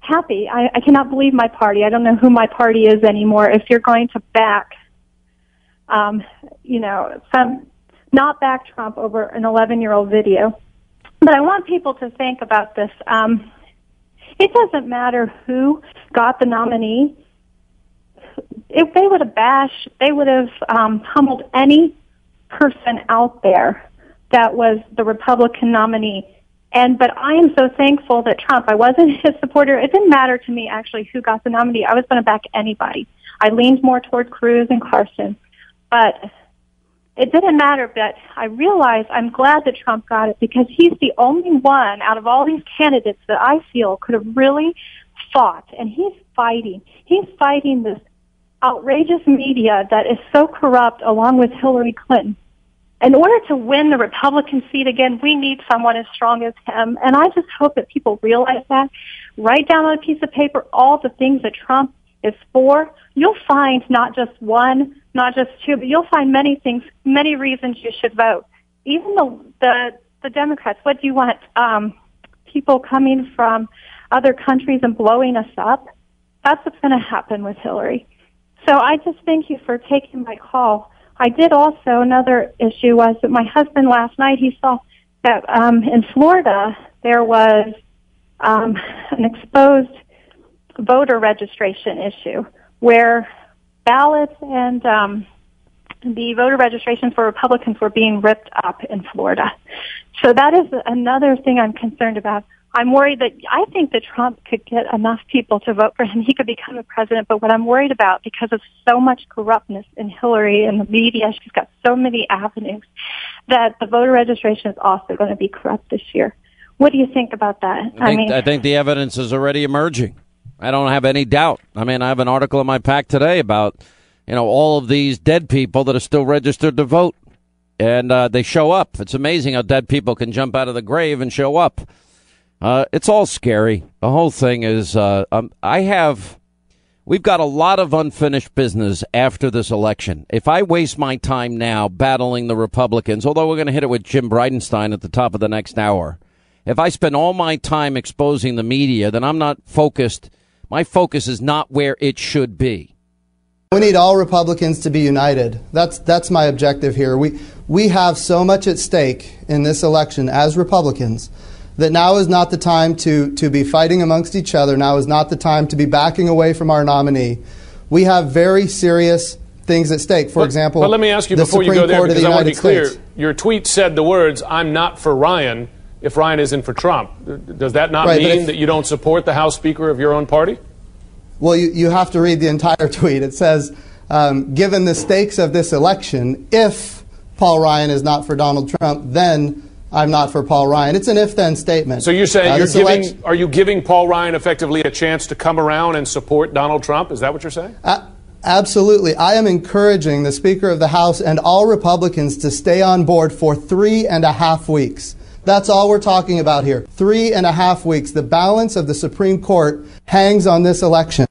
happy. I, I cannot believe my party. I don't know who my party is anymore. If you're going to back, um, you know, some, not back Trump over an 11 year old video. But I want people to think about this. Um, it doesn't matter who got the nominee. If they would have bashed, they would have um, humbled any person out there that was the Republican nominee. And but I am so thankful that Trump. I wasn't his supporter. It didn't matter to me actually who got the nominee. I was going to back anybody. I leaned more toward Cruz and Carson, but it didn't matter. But I realized I'm glad that Trump got it because he's the only one out of all these candidates that I feel could have really fought, and he's fighting. He's fighting this outrageous media that is so corrupt, along with Hillary Clinton in order to win the Republican seat again, we need someone as strong as him. And I just hope that people realize that. Write down on a piece of paper all the things that Trump is for. You'll find not just one, not just two, but you'll find many things, many reasons you should vote. Even the the, the Democrats. What do you want? Um, people coming from other countries and blowing us up. That's what's going to happen with Hillary. So I just thank you for taking my call. I did also another issue was that my husband last night he saw that um, in Florida there was um, an exposed voter registration issue where ballots and um, the voter registrations for Republicans were being ripped up in Florida. So that is another thing I'm concerned about. I'm worried that I think that Trump could get enough people to vote for him. He could become a president. But what I'm worried about, because of so much corruptness in Hillary and the media, she's got so many avenues, that the voter registration is also going to be corrupt this year. What do you think about that? I think, I think the evidence is already emerging. I don't have any doubt. I mean, I have an article in my pack today about, you know, all of these dead people that are still registered to vote. And uh, they show up. It's amazing how dead people can jump out of the grave and show up. Uh, it's all scary. The whole thing is, uh, um, I have, we've got a lot of unfinished business after this election. If I waste my time now battling the Republicans, although we're going to hit it with Jim Bridenstine at the top of the next hour, if I spend all my time exposing the media, then I'm not focused. My focus is not where it should be. We need all Republicans to be united. That's that's my objective here. We we have so much at stake in this election as Republicans that now is not the time to, to be fighting amongst each other. Now is not the time to be backing away from our nominee. We have very serious things at stake. For but, example, but let me ask you before Supreme you go there, Court because the I want to be clear. States. Your tweet said the words, "I'm not for Ryan." If Ryan isn't for Trump, does that not Right, mean if- that you don't support the House Speaker of your own party? Well, you, you have to read the entire tweet. It says, um, given the stakes of this election, if Paul Ryan is not for Donald Trump, then I'm not for Paul Ryan. It's an if then statement. So you're saying Uh, you're giving, election- are you giving Paul Ryan effectively a chance to come around and support Donald Trump? Is that what you're saying? A- absolutely. I am encouraging the Speaker of the House and all Republicans to stay on board for three and a half weeks. That's all we're talking about here. Three and a half weeks. The balance of the Supreme Court hangs on this election.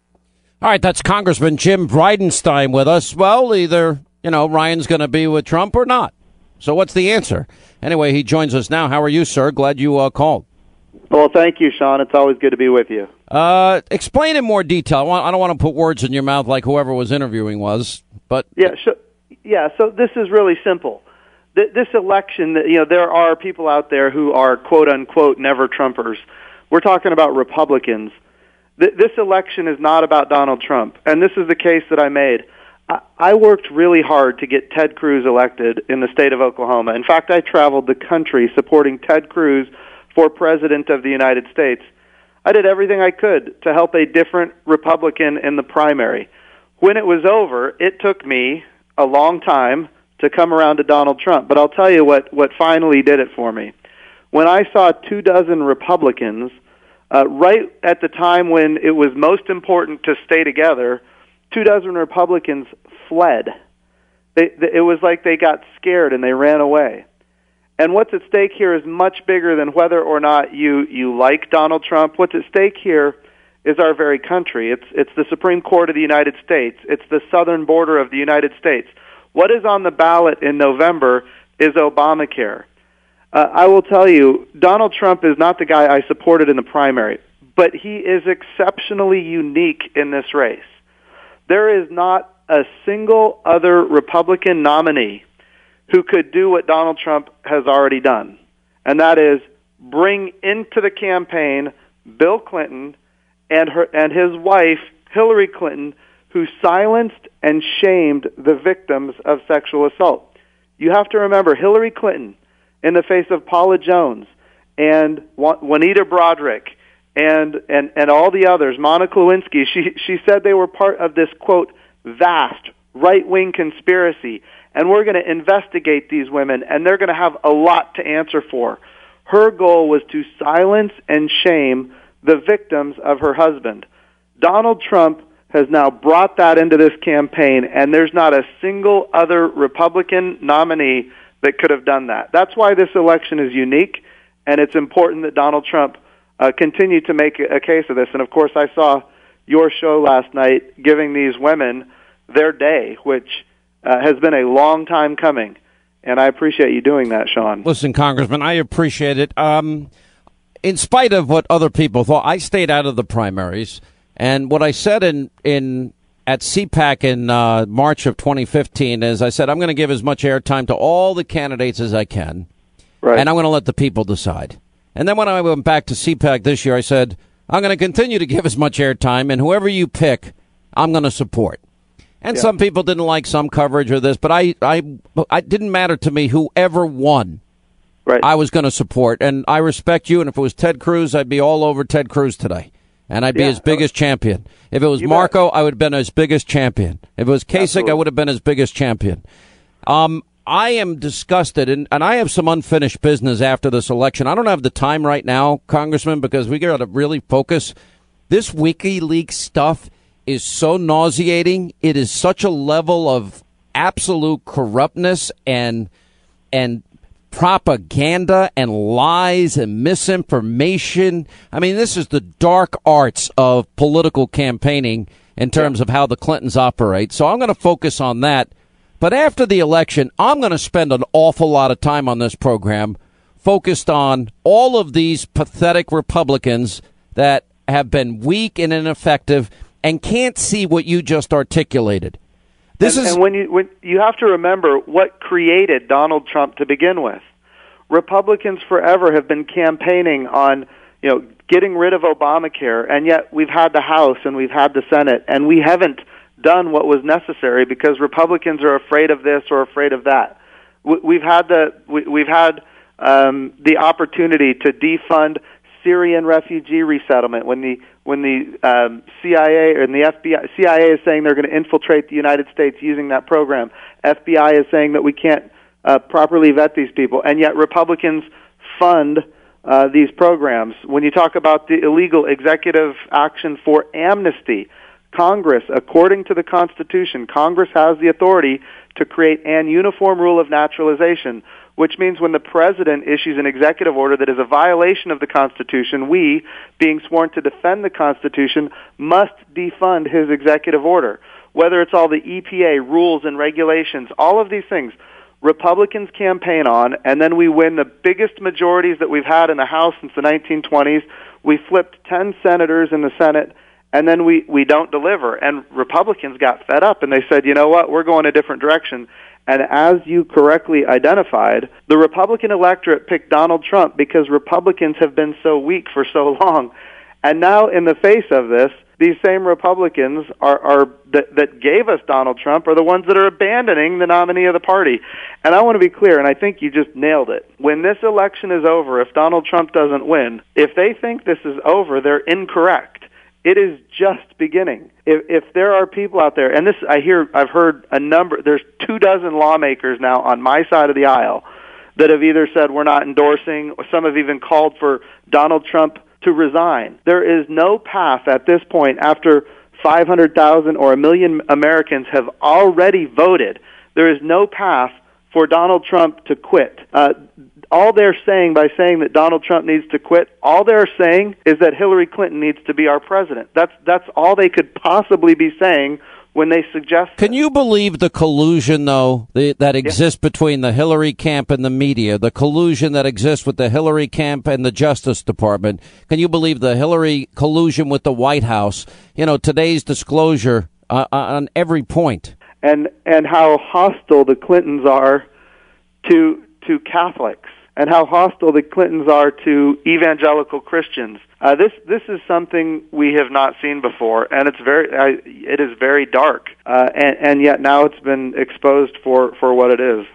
All right, that's Congressman Jim Bridenstine with us. Well, either, you know, Ryan's going to be with Trump or not. So what's the answer? Anyway, he joins us now. How are you, sir? Glad you uh, called. Well, thank you, Sean. It's always good to be with you. Uh, explain in more detail. I, want, I don't want to put words in your mouth like whoever was interviewing was, but Yeah, sh- yeah. So this is really simple. Th- this election, you know, there are people out there who are quote unquote never Trumpers. We're talking about Republicans. Th- this election is not about Donald Trump, and this is the case that I made. I-, I worked really hard to get Ted Cruz elected in the state of Oklahoma. In fact, I traveled the country supporting Ted Cruz for president of the United States. I did everything I could to help a different Republican in the primary. When it was over, it took me a long time to come around to Donald Trump, but I'll tell you what what finally did it for me. When I saw two dozen Republicans uh, right at the time when it was most important to stay together, two dozen Republicans fled. They, they, it was like they got scared and they ran away. And what's at stake here is much bigger than whether or not you you like Donald Trump. What's at stake here is our very country. It's it's the Supreme Court of the United States. It's the southern border of the United States. What is on the ballot in November is Obamacare. Uh, I will tell you, Donald Trump is not the guy I supported in the primary, but he is exceptionally unique in this race. There is not a single other Republican nominee who could do what Donald Trump has already done, and that is bring into the campaign Bill Clinton and her and his wife Hillary Clinton, who silenced and shamed the victims of sexual assault. You have to remember Hillary Clinton, in the face of Paula Jones and Juanita Broaddrick and and and all the others, Monica Lewinsky, she she said they were part of this quote vast right wing conspiracy, and we're going to investigate these women, and they're going to have a lot to answer for. Her goal was to silence and shame the victims of her husband. Donald Trump has now brought that into this campaign, and there's not a single other Republican nominee that could have done that. That's why this election is unique, and it's important that Donald Trump uh, continue to make a case of this. And of course, I saw your show last night giving these women their day, which uh, has been a long time coming. And I appreciate you doing that, Sean. Listen, Congressman, I appreciate it. Um, in spite of what other people thought, I stayed out of the primaries. And what I said in in at CPAC in uh, March of 2015 is, I said I'm going to give as much airtime to all the candidates as I can, right. and I'm going to let the people decide. And then when I went back to CPAC this year, I said I'm going to continue to give as much airtime, and whoever you pick, I'm going to support. And Yeah. some people didn't like some coverage or this, but I, I, it didn't matter to me whoever won. Right. I was going to support, and I respect you. And if it was Ted Cruz, I'd be all over Ted Cruz today, and I'd be Yeah. his biggest champion. If it was You bet. Marco, I would have been his biggest champion. If it was Kasich, I would have been his biggest champion. Um, I am disgusted, and, and I have some unfinished business after this election. I don't have the time right now, Congressman, because we got to really focus. This WikiLeaks stuff is so nauseating. It is such a level of absolute corruptness and and propaganda and lies and misinformation. I mean, this is the dark arts of political campaigning in terms of how the Clintons operate. So I'm going to focus on that. But after the election, I'm going to spend an awful lot of time on this program focused on all of these pathetic Republicans that have been weak and ineffective and can't see what you just articulated. This and, is and when you when you have to remember what created Donald Trump to begin with. Republicans forever have been campaigning on, you know, getting rid of Obamacare, and yet we've had the House and we've had the Senate, and we haven't done what was necessary because Republicans are afraid of this or afraid of that. We've had the we've had um, the opportunity to defund Syrian refugee resettlement when the when the um, CIA and the FBI CIA is saying they're going to infiltrate the United States using that program. FBI is saying that we can't uh, properly vet these people, and yet Republicans fund uh, these programs. When you talk about the illegal executive action for amnesty, Congress, according to the Constitution, Congress has the authority to create an uniform rule of naturalization, which means when the President issues an executive order that is a violation of the Constitution, we, being sworn to defend the Constitution, must defund his executive order. Whether it's all the EPA rules and regulations, all of these things, Republicans campaign on, and then we win the biggest majorities that we've had in the House since the 1920s. We flipped 10 senators in the Senate, and then we, we don't deliver. And Republicans got fed up, and they said, you know what, we're going a different direction. And as you correctly identified, the Republican electorate picked Donald Trump because Republicans have been so weak for so long. And now, in the face of this, these same Republicans are, are that, that gave us Donald Trump are the ones that are abandoning the nominee of the party. And I want to be clear, and I think you just nailed it. When this election is over, if Donald Trump doesn't win, if they think this is over, they're incorrect. It is just beginning. If, if there are people out there, and this I hear, I've heard a number. There's two dozen lawmakers now on my side of the aisle that have either said we're not endorsing, or some have even called for Donald Trump to resign. There is no path at this point after 500,000 or a million Americans have already voted. There is no path for Donald Trump to quit. Uh, all they're saying by saying that Donald Trump needs to quit, all they're saying is that Hillary Clinton needs to be our president. That's that's all they could possibly be saying when they suggest. Can you believe the collusion, though, the, that exists yeah. between the Hillary camp and the media? The collusion that exists with the Hillary camp and the Justice Department. Can you believe the Hillary collusion with the White House? You know, today's disclosure uh, uh on every point. And and how hostile the Clintons are to to Catholics and how hostile the Clintons are to evangelical Christians. Uh, this this is something we have not seen before, and it's very uh, it is very dark, uh, and, and yet now it's been exposed for for what it is.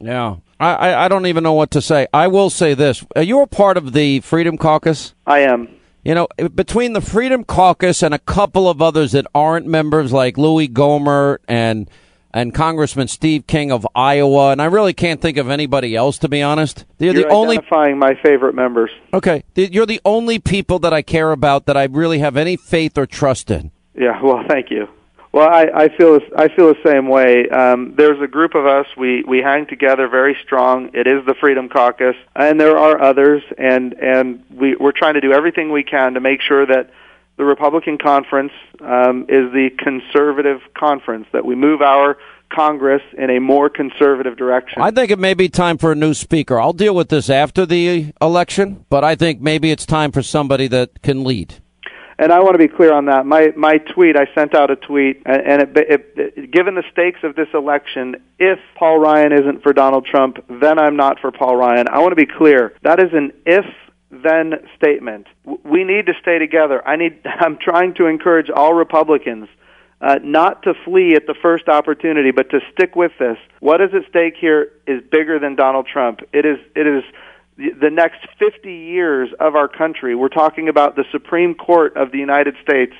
Yeah, I I don't even know what to say. I will say this: Are you a part of the Freedom Caucus? I am. You know, between the Freedom Caucus and a couple of others that aren't members, like Louis Gohmert and and Congressman Steve King of Iowa, and I really can't think of anybody else to be honest. You're, you're the only identifying my favorite members. Okay, you're the only people that I care about that I really have any faith or trust in. Yeah, well, thank you. Well, I, I feel I feel the same way. Um, there's a group of us. We we hang together very strong. It is the Freedom Caucus, and there are others, and and we we're trying to do everything we can to make sure that the Republican conference um, is the conservative conference, that we move our Congress in a more conservative direction. I think it may be time for a new speaker. I'll deal with this after the election, but I think maybe it's time for somebody that can lead. And I want to be clear on that. My my tweet, I sent out a tweet, and it, it, it, given the stakes of this election, if Paul Ryan isn't for Donald Trump, then I'm not for Paul Ryan. I want to be clear. That is an if then statement. We need to stay together. I need. I'm trying to encourage all Republicans uh, not to flee at the first opportunity, but to stick with this. What is at stake here is bigger than Donald Trump. It is. It is the next 50 years of our country. We're talking about the Supreme Court of the United States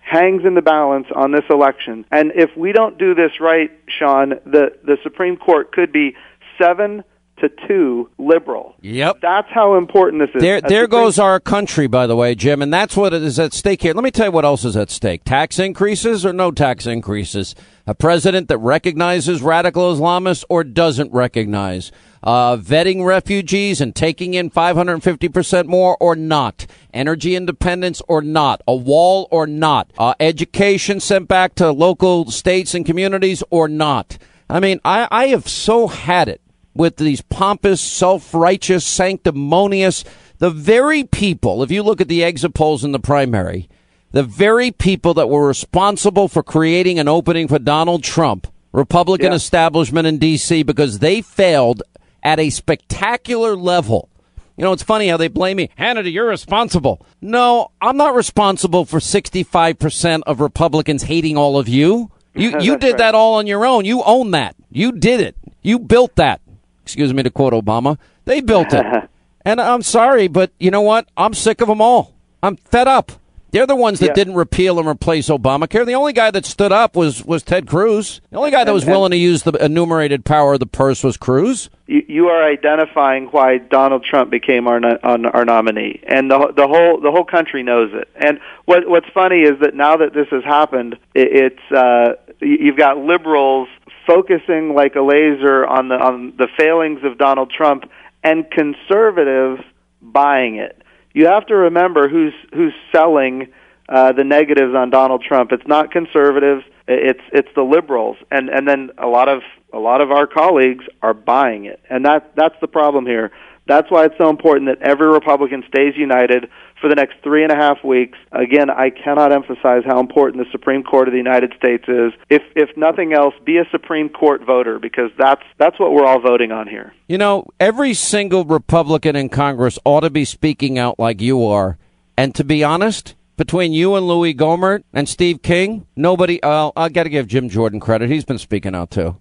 hangs in the balance on this election. And if we don't do this right, Sean, the the Supreme Court could be seven to two liberal. Yep. That's how important this is. There, there goes our country, by the way, Jim, and that's what is at stake here. Let me tell you what else is at stake. Tax increases or no tax increases? A president that recognizes radical Islamists or doesn't recognize? Uh, vetting refugees and taking in 550% more or not? Energy independence or not? A wall or not? Uh, education sent back to local states and communities or not? I mean, I, I have so had it with these pompous, self righteous, sanctimonious, the very people, if you look at the exit polls in the primary, the very people that were responsible for creating an opening for Donald Trump, Republican yeah. establishment in D.C., because they failed at a spectacular level. You know, it's funny how they blame me. Hannity, you're responsible. No, I'm not responsible for 65% of Republicans hating all of you. You, you did that all on your own. You own that. You did it. You built that. Excuse me to quote Obama. They built it. and I'm sorry, but you know what? I'm sick of them all. I'm fed up. They're the ones that Yeah. didn't repeal and replace Obamacare. The only guy that stood up was, was Ted Cruz. The only guy that was willing to use the enumerated power of the purse was Cruz. you, you are identifying why Donald Trump became our on our nominee, and the the whole the whole country knows it. And what what's funny is that now that this has happened, it, it's uh, you've got liberals focusing like a laser on the on the failings of Donald Trump, and conservatives buying it. You have to remember who's who's selling uh, the negatives on Donald Trump. It's not conservatives. It's it's the liberals, and and then a lot of a lot of our colleagues are buying it, and that that's the problem here. That's why it's so important that every Republican stays united for the next three and a half weeks. Again, I cannot emphasize how important the Supreme Court of the United States is. If if nothing else, be a Supreme Court voter because that's that's what we're all voting on here. You know, every single Republican in Congress ought to be speaking out like you are. And to be honest, between you and Louis Gohmert and Steve King, nobody. Uh, I got to give Jim Jordan credit; he's been speaking out too.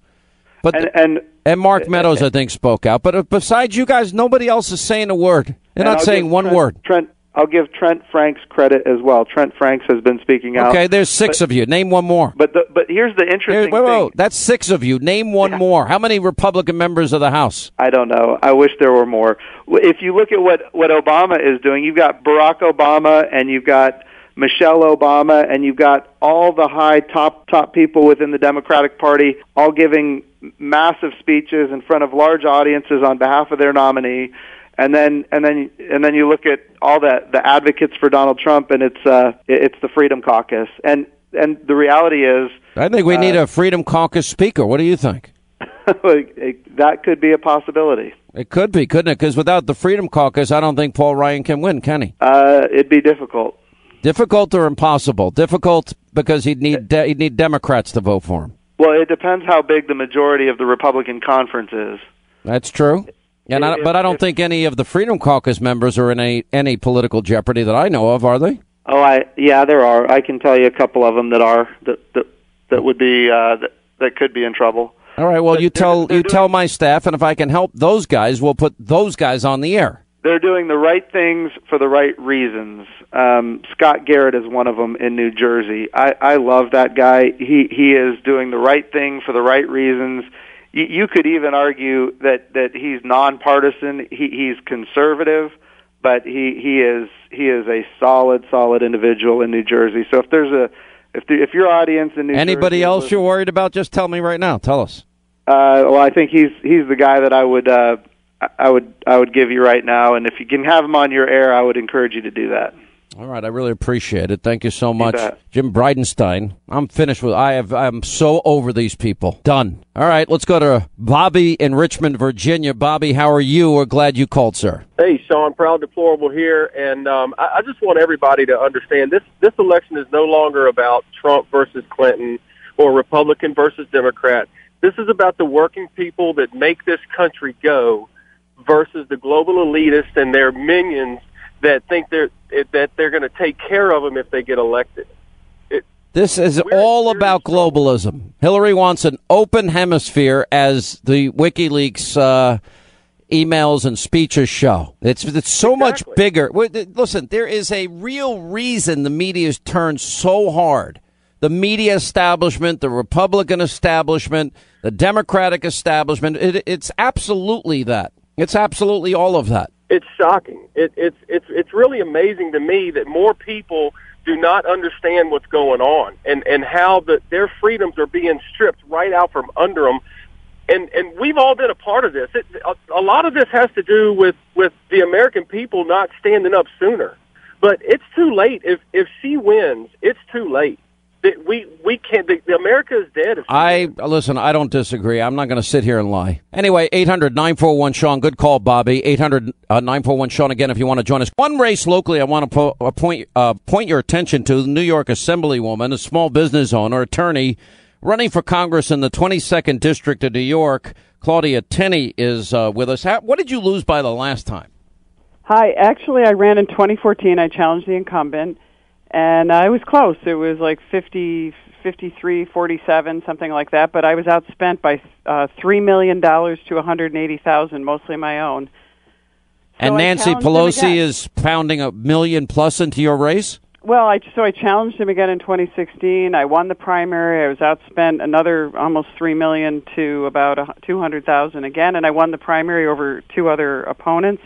But and and, and Mark Meadows, I think, spoke out. But uh, besides you guys, nobody else is saying a word. They're And not I'll saying one Trent- word. Trent, I'll give Trent Franks credit as well. Trent Franks has been speaking out. Okay, there's six But- of you. Name one more. But the, but here's the Here, interesting wait, wait, thing. wait. That's six of you. Name one more. How many Republican members of the House? I don't know. I wish there were more. If you look at what what Obama is doing, you've got Barack Obama and you've got Michelle Obama and you've got all the high top top people within the Democratic Party all giving massive speeches in front of large audiences on behalf of their nominee. And then and then and then you look at all the the advocates for Donald Trump and it's uh it's the Freedom Caucus. And and the reality is I think we need a Freedom Caucus speaker. What do you think? that could be a possibility. It could be, couldn't it? Because without the Freedom Caucus, I don't think Paul Ryan can win, can he? Uh, it'd be difficult. Difficult or impossible? Difficult because he'd need de- he'd need Democrats to vote for him. Well, it depends how big the majority of the Republican conference is. That's true. And I, but I don't think any of the Freedom Caucus members are in any any political jeopardy that I know of, are they? Oh, I yeah, there are. I can tell you a couple of them that are that that, that would be uh, that that could be in trouble. All right. Well, you tell you tell my staff, and if I can help those guys, we'll put those guys on the air. They're doing the right things for the right reasons. Um, Scott Garrett is one of them in New Jersey. I, I love that guy. He he is doing the right thing for the right reasons. You, you could even argue that that he's nonpartisan. He, he's conservative, but he he is he is a solid solid individual in New Jersey. So if there's a if the, if your audience in New Jersey Anybody Jersey else is you're worried about? Just tell me right now. Tell us. uh, well, I think he's he's the guy that I would uh, I- I would I would give you right now, and if you can have them on your air, I would encourage you to do that. All right, I really appreciate it. Thank you so much, bet. Jim Bridenstine. I'm finished with. I have. I'm so over these people. Done. All right, let's go to Bobby in Richmond, Virginia. Bobby, how are you? We're glad you called, sir. Hey, Sean, proud deplorable here, and um, I, I just want everybody to understand this: this election is no longer about Trump versus Clinton or Republican versus Democrat. This is about the working people that make this country go versus the global elitists and their minions that think they're that they're going to take care of them if they get elected. This is all about globalism. Hillary wants an open hemisphere, as the WikiLeaks uh, emails and speeches show. It's it's so much bigger. Listen, there is a real reason the media has turned so hard. The media establishment, the Republican establishment, the Democratic establishment. It, it's absolutely that. It's absolutely all of that. It's shocking. It, it's it's it's really amazing to me that more people do not understand what's going on and and how the, their freedoms are being stripped right out from under them. And and we've all been a part of this. It, a, a lot of this has to do with with the American people not standing up sooner. But it's too late. If if she wins, it's too late. That We we can't. The, the America is dead. I listen. I don't disagree. I'm not going to sit here and lie. Anyway, 800-941 Sean. Good call, Bobby. 800-941 Sean. Again, if you want to join us. One race locally, I want to po- uh, point uh, point your attention to the New York Assemblywoman, a small business owner, attorney, running for Congress in the 22nd district of New York. Claudia Tenney is uh, with us. How, what did you lose by the last time? Hi. Actually, I ran in 2014. I challenged the incumbent, and I was close. It was like 50, 53, 47, something like that. But I was outspent by uh, three million dollars to 180,000, mostly my own. and So I Nancy Pelosi is pounding a million plus into your race. Well, I so I challenged him again in 2016. I won the primary. I was outspent another almost three million to about a 200,000 again, and I won the primary over two other opponents.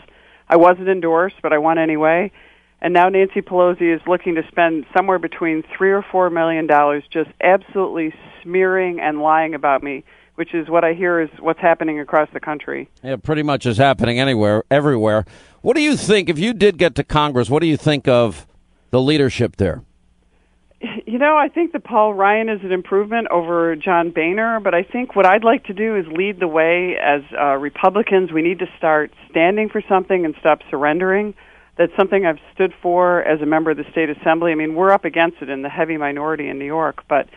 I wasn't endorsed, but I won anyway. And now Nancy Pelosi is looking to spend somewhere between three or four million dollars just absolutely smearing and lying about me, which is what I hear is what's happening across the country. Yeah, pretty much is happening anywhere, everywhere. What do you think if you did get to Congress? What do you think of the leadership there? You know, I think that Paul Ryan is an improvement over John Boehner, but I think what I'd like to do is lead the way as uh, Republicans. We need to start standing for something and stop surrendering. That's something I've stood for as a member of the state assembly. I mean, we're up against it in the heavy minority in New York, but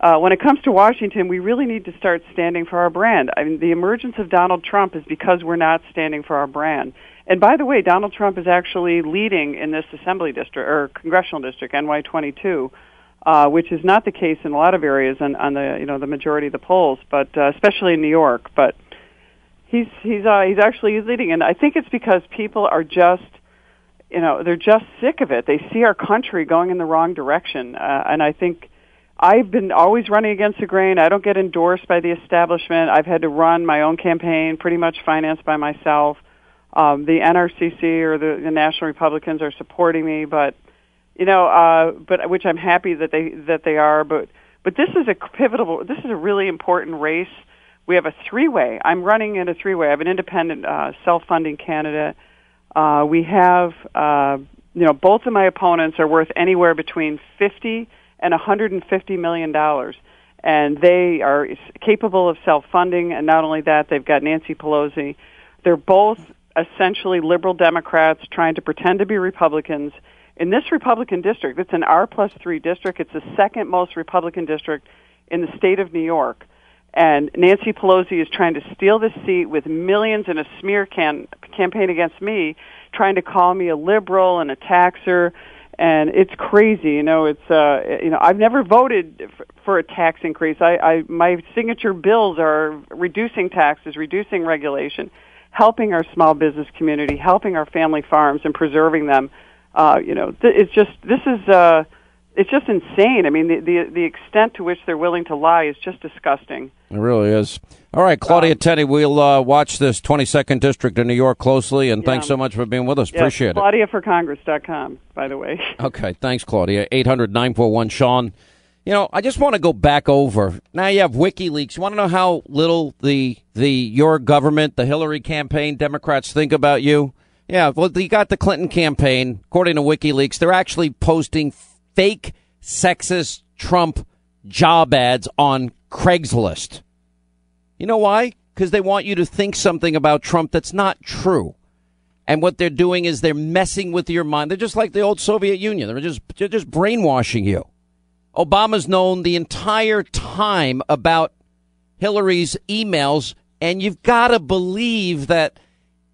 uh, when it comes to Washington, we really need to start standing for our brand. I mean, the emergence of Donald Trump is because we're not standing for our brand. And by the way, Donald Trump is actually leading in this assembly district or congressional district, NY22, uh, which is not the case in a lot of areas on, on the you know the majority of the polls, but uh, especially in New York. But he's he's uh, he's actually leading, and I think it's because people are just you know they're just sick of it. They see our country going in the wrong direction, uh, and I think. I've been always running against the grain. I don't get endorsed by the establishment. I've had to run my own campaign, pretty much financed by myself. Um, the NRCC or the, the National Republicans are supporting me, but you know, uh, but which I'm happy that they that they are. But but this is a pivotal. This is a really important race. We have a three-way. I'm running in a three-way. I have an independent, uh, self-funding candidate. Uh, we have, uh, you know, both of my opponents are worth anywhere between 50 and 150 million dollars, and they are capable of self-funding. And not only that, they've got Nancy Pelosi. They're both essentially liberal Democrats trying to pretend to be Republicans. In this Republican district, it's an R plus three district. It's the second most Republican district in the state of New York. And Nancy Pelosi is trying to steal this seat with millions in a smear can, campaign against me, trying to call me a liberal and a taxer. And it's crazy, you know. It's uh, you know, I've never voted f- for a tax increase. I, I my signature bills are reducing taxes, reducing regulation, helping our small business community, helping our family farms, and preserving them. Uh, you know, th- it's just this is uh, it's just insane. I mean, the, the the extent to which they're willing to lie is just disgusting. It really is. All right, Claudia Tenney, we'll uh, watch this 22nd District in New York closely, and thanks so much for being with us. Yeah, Appreciate it. ClaudiaForCongress.com, by the way. Okay, thanks, Claudia. 800 941 Sean. You know, I just want to go back over. Now you have WikiLeaks. You want to know how little the the your government, the Hillary campaign, Democrats think about you? Yeah, well, you got the Clinton campaign. According to WikiLeaks, they're actually posting fake sexist Trump job ads on Craigslist. You know why? Because they want you to think something about Trump that's not true. And what they're doing is they're messing with your mind. They're just like the old Soviet Union. They're just they're just brainwashing you. Obama's known the entire time about Hillary's emails, and you've got to believe that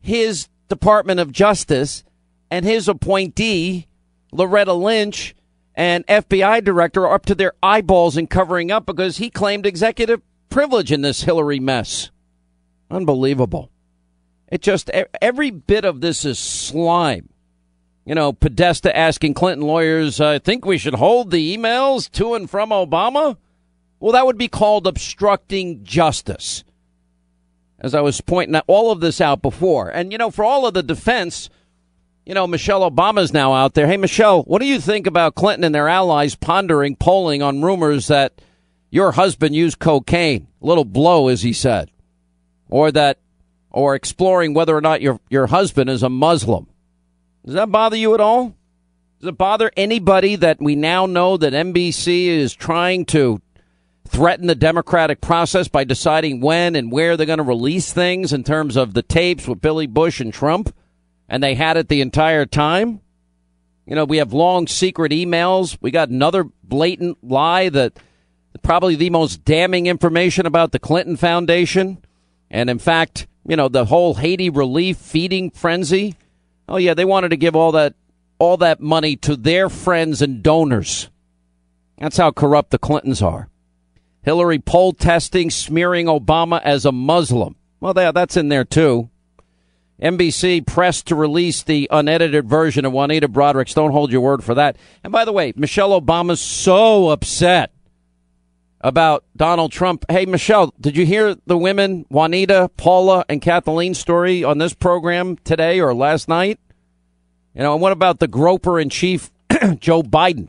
his Department of Justice and his appointee, Loretta Lynch, and FBI director are up to their eyeballs in covering up because he claimed executive privilege in this Hillary mess. Unbelievable. It just, every bit of this is slime. You know, Podesta asking Clinton lawyers, I think we should hold the emails to and from Obama? Well, that would be called obstructing justice. As I was pointing out all of this out before. And, you know, for all of the defense, you know, Michelle Obama's now out there. Hey, Michelle, what do you think about Clinton and their allies pondering polling on rumors that your husband used cocaine? Little blow, as he said. Or that, or exploring whether or not your, your husband is a Muslim. Does that bother you at all? Does it bother anybody that we now know that NBC is trying to threaten the democratic process by deciding when and where they're going to release things in terms of the tapes with Billy Bush and Trump? And they had it the entire time? You know, we have long secret emails. We got another blatant lie that probably the most damning information about the Clinton Foundation And in fact, you know, the whole Haiti relief feeding frenzy. Oh yeah, they wanted to give all that all that money to their friends and donors. That's how corrupt the Clintons are. Hillary poll testing, smearing Obama as a Muslim. Well, that's in there too. NBC pressed to release the unedited version of Juanita Broaddrick's Don't hold your word for that. And by the way, Michelle Obama's so upset about Donald Trump. Hey, Michelle, did you hear the women, Juanita, Paula, and Kathleen's story on this program today or last night? You know, and what about the groper in chief, Joe Biden?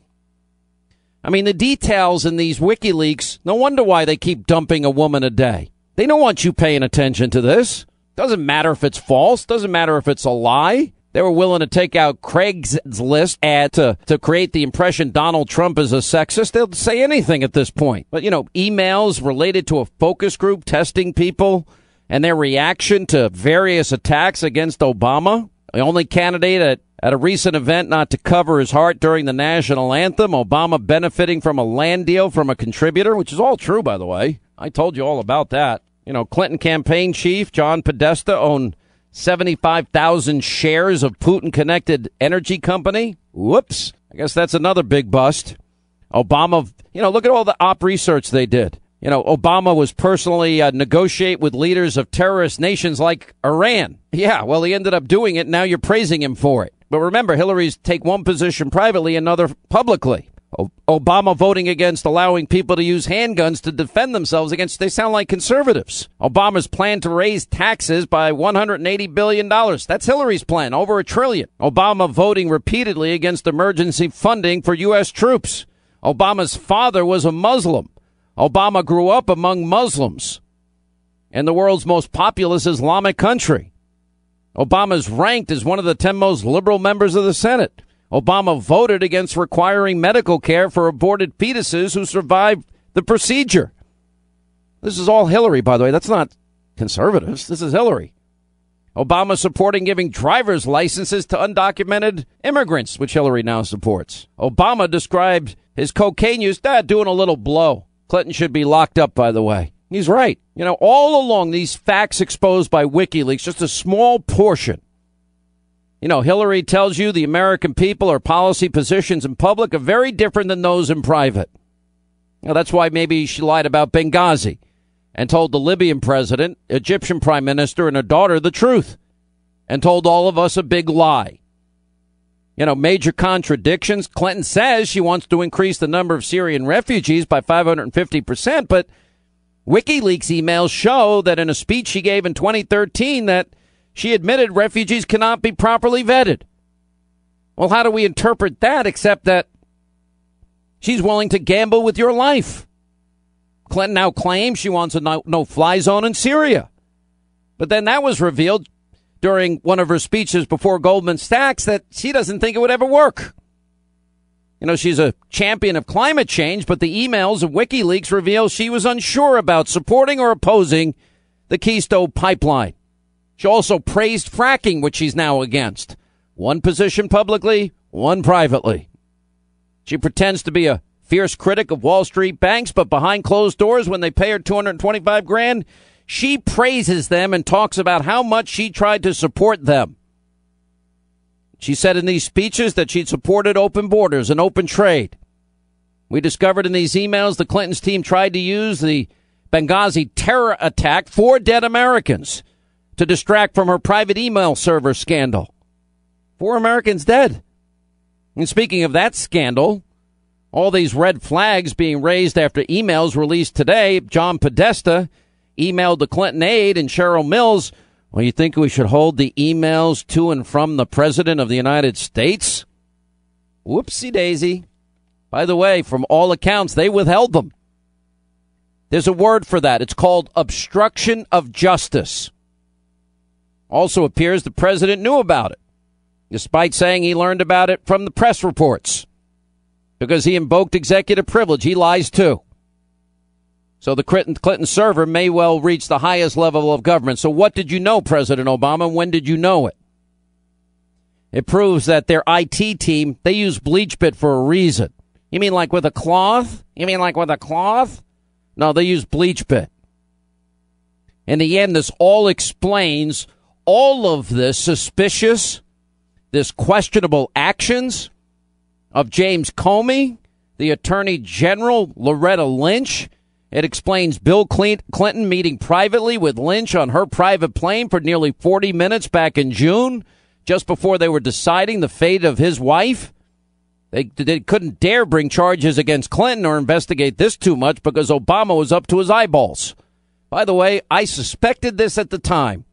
I mean, the details in these WikiLeaks, no wonder why they keep dumping a woman a day. They don't want you paying attention to this. Doesn't matter if it's false. Doesn't matter if it's a lie. They were willing to take out Craigslist ad to, to create the impression Donald Trump is a sexist. They'll say anything at this point. But, you know, emails related to a focus group testing people and their reaction to various attacks against Obama. The only candidate at, at a recent event not to cover his heart during the national anthem. Obama benefiting from a land deal from a contributor, which is all true, by the way. I told you all about that. You know, Clinton campaign chief John Podesta owned 75,000 shares of Putin connected energy company. Whoops. I guess that's another big bust. Obama, you know, look at all the op research they did. You know, Obama was personally uh, negotiate with leaders of terrorist nations like Iran. Yeah, well, he ended up doing it. Now you're praising him for it. But remember, Hillary's take one position privately, another publicly. Obama voting against allowing people to use handguns to defend themselves against, they sound like conservatives. Obama's plan to raise taxes by $180 billion. That's Hillary's plan, over a trillion. Obama voting repeatedly against emergency funding for U.S. troops. Obama's father was a Muslim. Obama grew up among Muslims in the world's most populous Islamic country. Obama's ranked as one of the 10 most liberal members of the Senate. Obama voted against requiring medical care for aborted fetuses who survived the procedure. This is all Hillary, by the way. That's not conservatives. This is Hillary. Obama supporting giving driver's licenses to undocumented immigrants, which Hillary now supports. Obama described his cocaine use, that doing a little blow. Clinton should be locked up, by the way. He's right. You know, all along these facts exposed by WikiLeaks, just a small portion you know, Hillary tells you the American people or policy positions in public are very different than those in private. Now, that's why maybe she lied about Benghazi and told the Libyan president, Egyptian prime minister, and her daughter the truth and told all of us a big lie. You know, major contradictions. Clinton says she wants to increase the number of Syrian refugees by 550%, but WikiLeaks emails show that in a speech she gave in 2013 that she admitted refugees cannot be properly vetted. Well, how do we interpret that except that she's willing to gamble with your life? Clinton now claims she wants a no fly zone in Syria. But then that was revealed during one of her speeches before Goldman Sachs that she doesn't think it would ever work. You know, she's a champion of climate change, but the emails of WikiLeaks reveal she was unsure about supporting or opposing the Keystone pipeline. She also praised fracking, which she's now against. One position publicly, one privately. She pretends to be a fierce critic of Wall Street banks, but behind closed doors, when they pay her 225 grand, she praises them and talks about how much she tried to support them. She said in these speeches that she'd supported open borders and open trade. We discovered in these emails the Clintons team tried to use the Benghazi terror attack for dead Americans to distract from her private email server scandal. Four Americans dead. And speaking of that scandal, all these red flags being raised after emails released today, John Podesta emailed the Clinton aide and Cheryl Mills. Well, you think we should hold the emails to and from the President of the United States? Whoopsie daisy. By the way, from all accounts, they withheld them. There's a word for that. It's called obstruction of justice. Also appears the president knew about it, despite saying he learned about it from the press reports. Because he invoked executive privilege, he lies too. So the Clinton server may well reach the highest level of government. So what did you know, President Obama? When did you know it? It proves that their IT team, they use BleachBit for a reason. You mean like with a cloth? You mean like with a cloth? No, they use BleachBit. In the end, this all explains all of this suspicious, this questionable actions of James Comey, the Attorney General Loretta Lynch. It explains Bill Clinton meeting privately with Lynch on her private plane for nearly 40 minutes back in June, just before they were deciding the fate of his wife. They, they couldn't dare bring charges against Clinton or investigate this too much because Obama was up to his eyeballs. By the way, I suspected this at the time.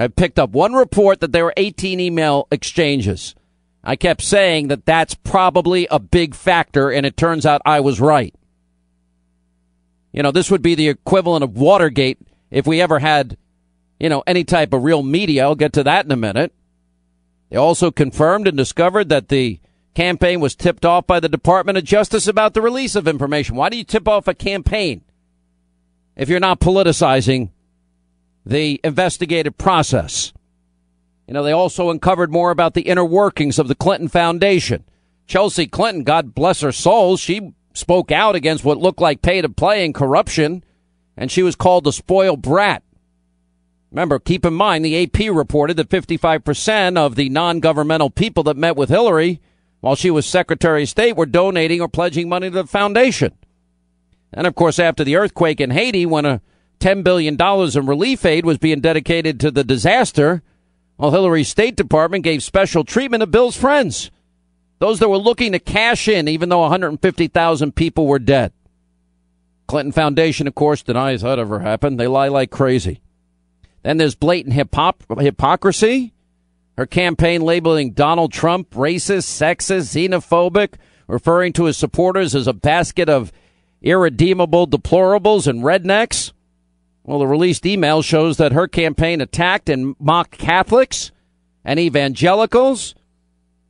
I picked up one report that there were 18 email exchanges. I kept saying that that's probably a big factor, and it turns out I was right. You know, this would be the equivalent of Watergate if we ever had, you know, any type of real media. I'll get to that in a minute. They also confirmed and discovered that the campaign was tipped off by the Department of Justice about the release of information. Why do you tip off a campaign if you're not politicizing the investigative process? You know, they also uncovered more about the inner workings of the Clinton Foundation. Chelsea Clinton, God bless her soul, she spoke out against what looked like pay to play and corruption, and she was called a spoiled brat. Remember, keep in mind the AP reported that 55% of the non governmental people that met with Hillary while she was Secretary of State were donating or pledging money to the foundation. And of course, after the earthquake in Haiti, when a $10 billion in relief aid was being dedicated to the disaster, while Hillary's State Department gave special treatment to Bill's friends. Those that were looking to cash in, even though 150,000 people were dead. Clinton Foundation, of course, denies that ever happened. They lie like crazy. Then there's blatant hypocrisy. Her campaign labeling Donald Trump racist, sexist, xenophobic, referring to his supporters as a basket of irredeemable deplorables and rednecks. Well, the released email shows that her campaign attacked and mocked Catholics and evangelicals.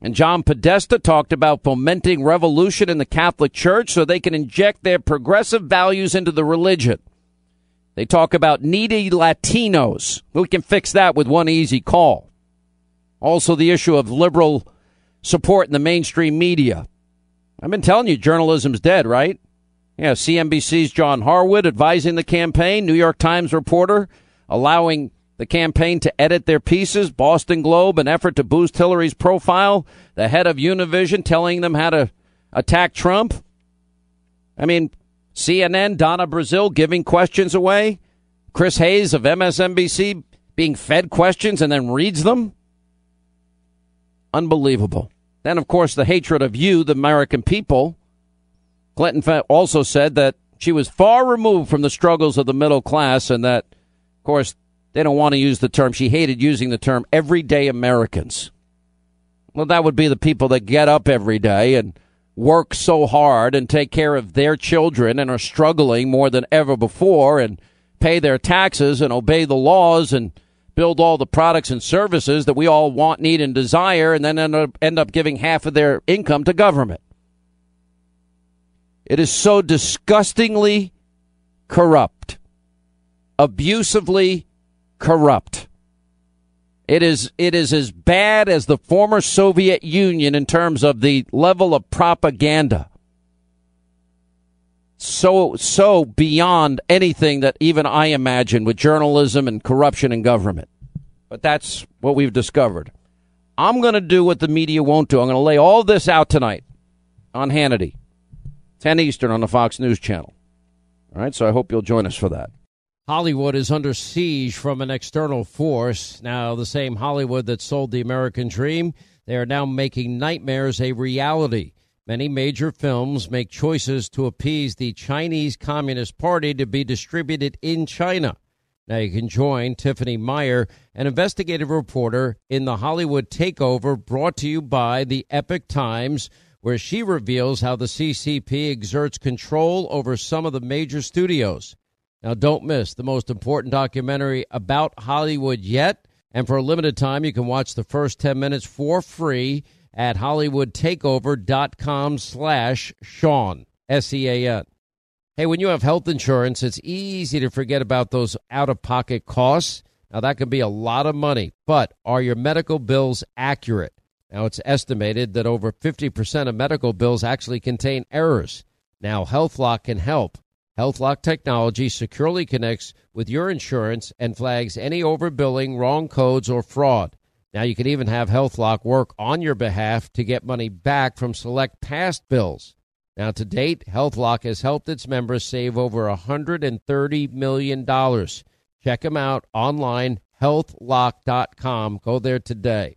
And John Podesta talked about fomenting revolution in the Catholic Church so they can inject their progressive values into the religion. They talk about needy Latinos. We can fix that with one easy call. Also, the issue of liberal support in the mainstream media. I've been telling you, journalism's dead, right? Yeah, CNBC's John Harwood advising the campaign, New York Times reporter allowing the campaign to edit their pieces, Boston Globe, an effort to boost Hillary's profile, the head of Univision telling them how to attack Trump. I mean, CNN, Donna Brazile giving questions away, Chris Hayes of MSNBC being fed questions and then reads them. Unbelievable. Then, of course, the hatred of you, the American people. Clinton also said that she was far removed from the struggles of the middle class and that, of course, they don't want to use the term. She hated using the term everyday Americans. Well, that would be the people that get up every day and work so hard and take care of their children and are struggling more than ever before and pay their taxes and obey the laws and build all the products and services that we all want, need, and desire, and then end up, giving half of their income to government. It is so disgustingly corrupt, abusively corrupt. It is it is as bad as the former Soviet Union in terms of the level of propaganda. So so beyond anything that even I imagine with journalism and corruption in government. But that's what we've discovered. I'm going to do what the media won't do. I'm going to lay all this out tonight on Hannity, 10 Eastern on the Fox News Channel. All right, so I hope you'll join us for that. Hollywood is under siege from an external force. Now, the same Hollywood that sold the American dream, they are now making nightmares a reality. Many major films make choices to appease the Chinese Communist Party to be distributed in China. Now you can join Tiffany Meier, an investigative reporter in the Hollywood Takeover brought to you by the Epoch Times, where she reveals how the CCP exerts control over some of the major studios. Now, don't miss the most important documentary about Hollywood yet. And for a limited time, you can watch the first 10 minutes for free at hollywoodtakeover.com slash Sean, S-E-A-N. Hey, when you have health insurance, it's easy to forget about those out-of-pocket costs. Now, that can be a lot of money, but are your medical bills accurate? Now, it's estimated that over 50% of medical bills actually contain errors. Now, HealthLock can help. HealthLock technology securely connects with your insurance and flags any overbilling, wrong codes, or fraud. Now you can even have HealthLock work on your behalf to get money back from select past bills. Now to date, HealthLock has helped its members save over $130 million. Check them out online, healthlock.com. Go there today.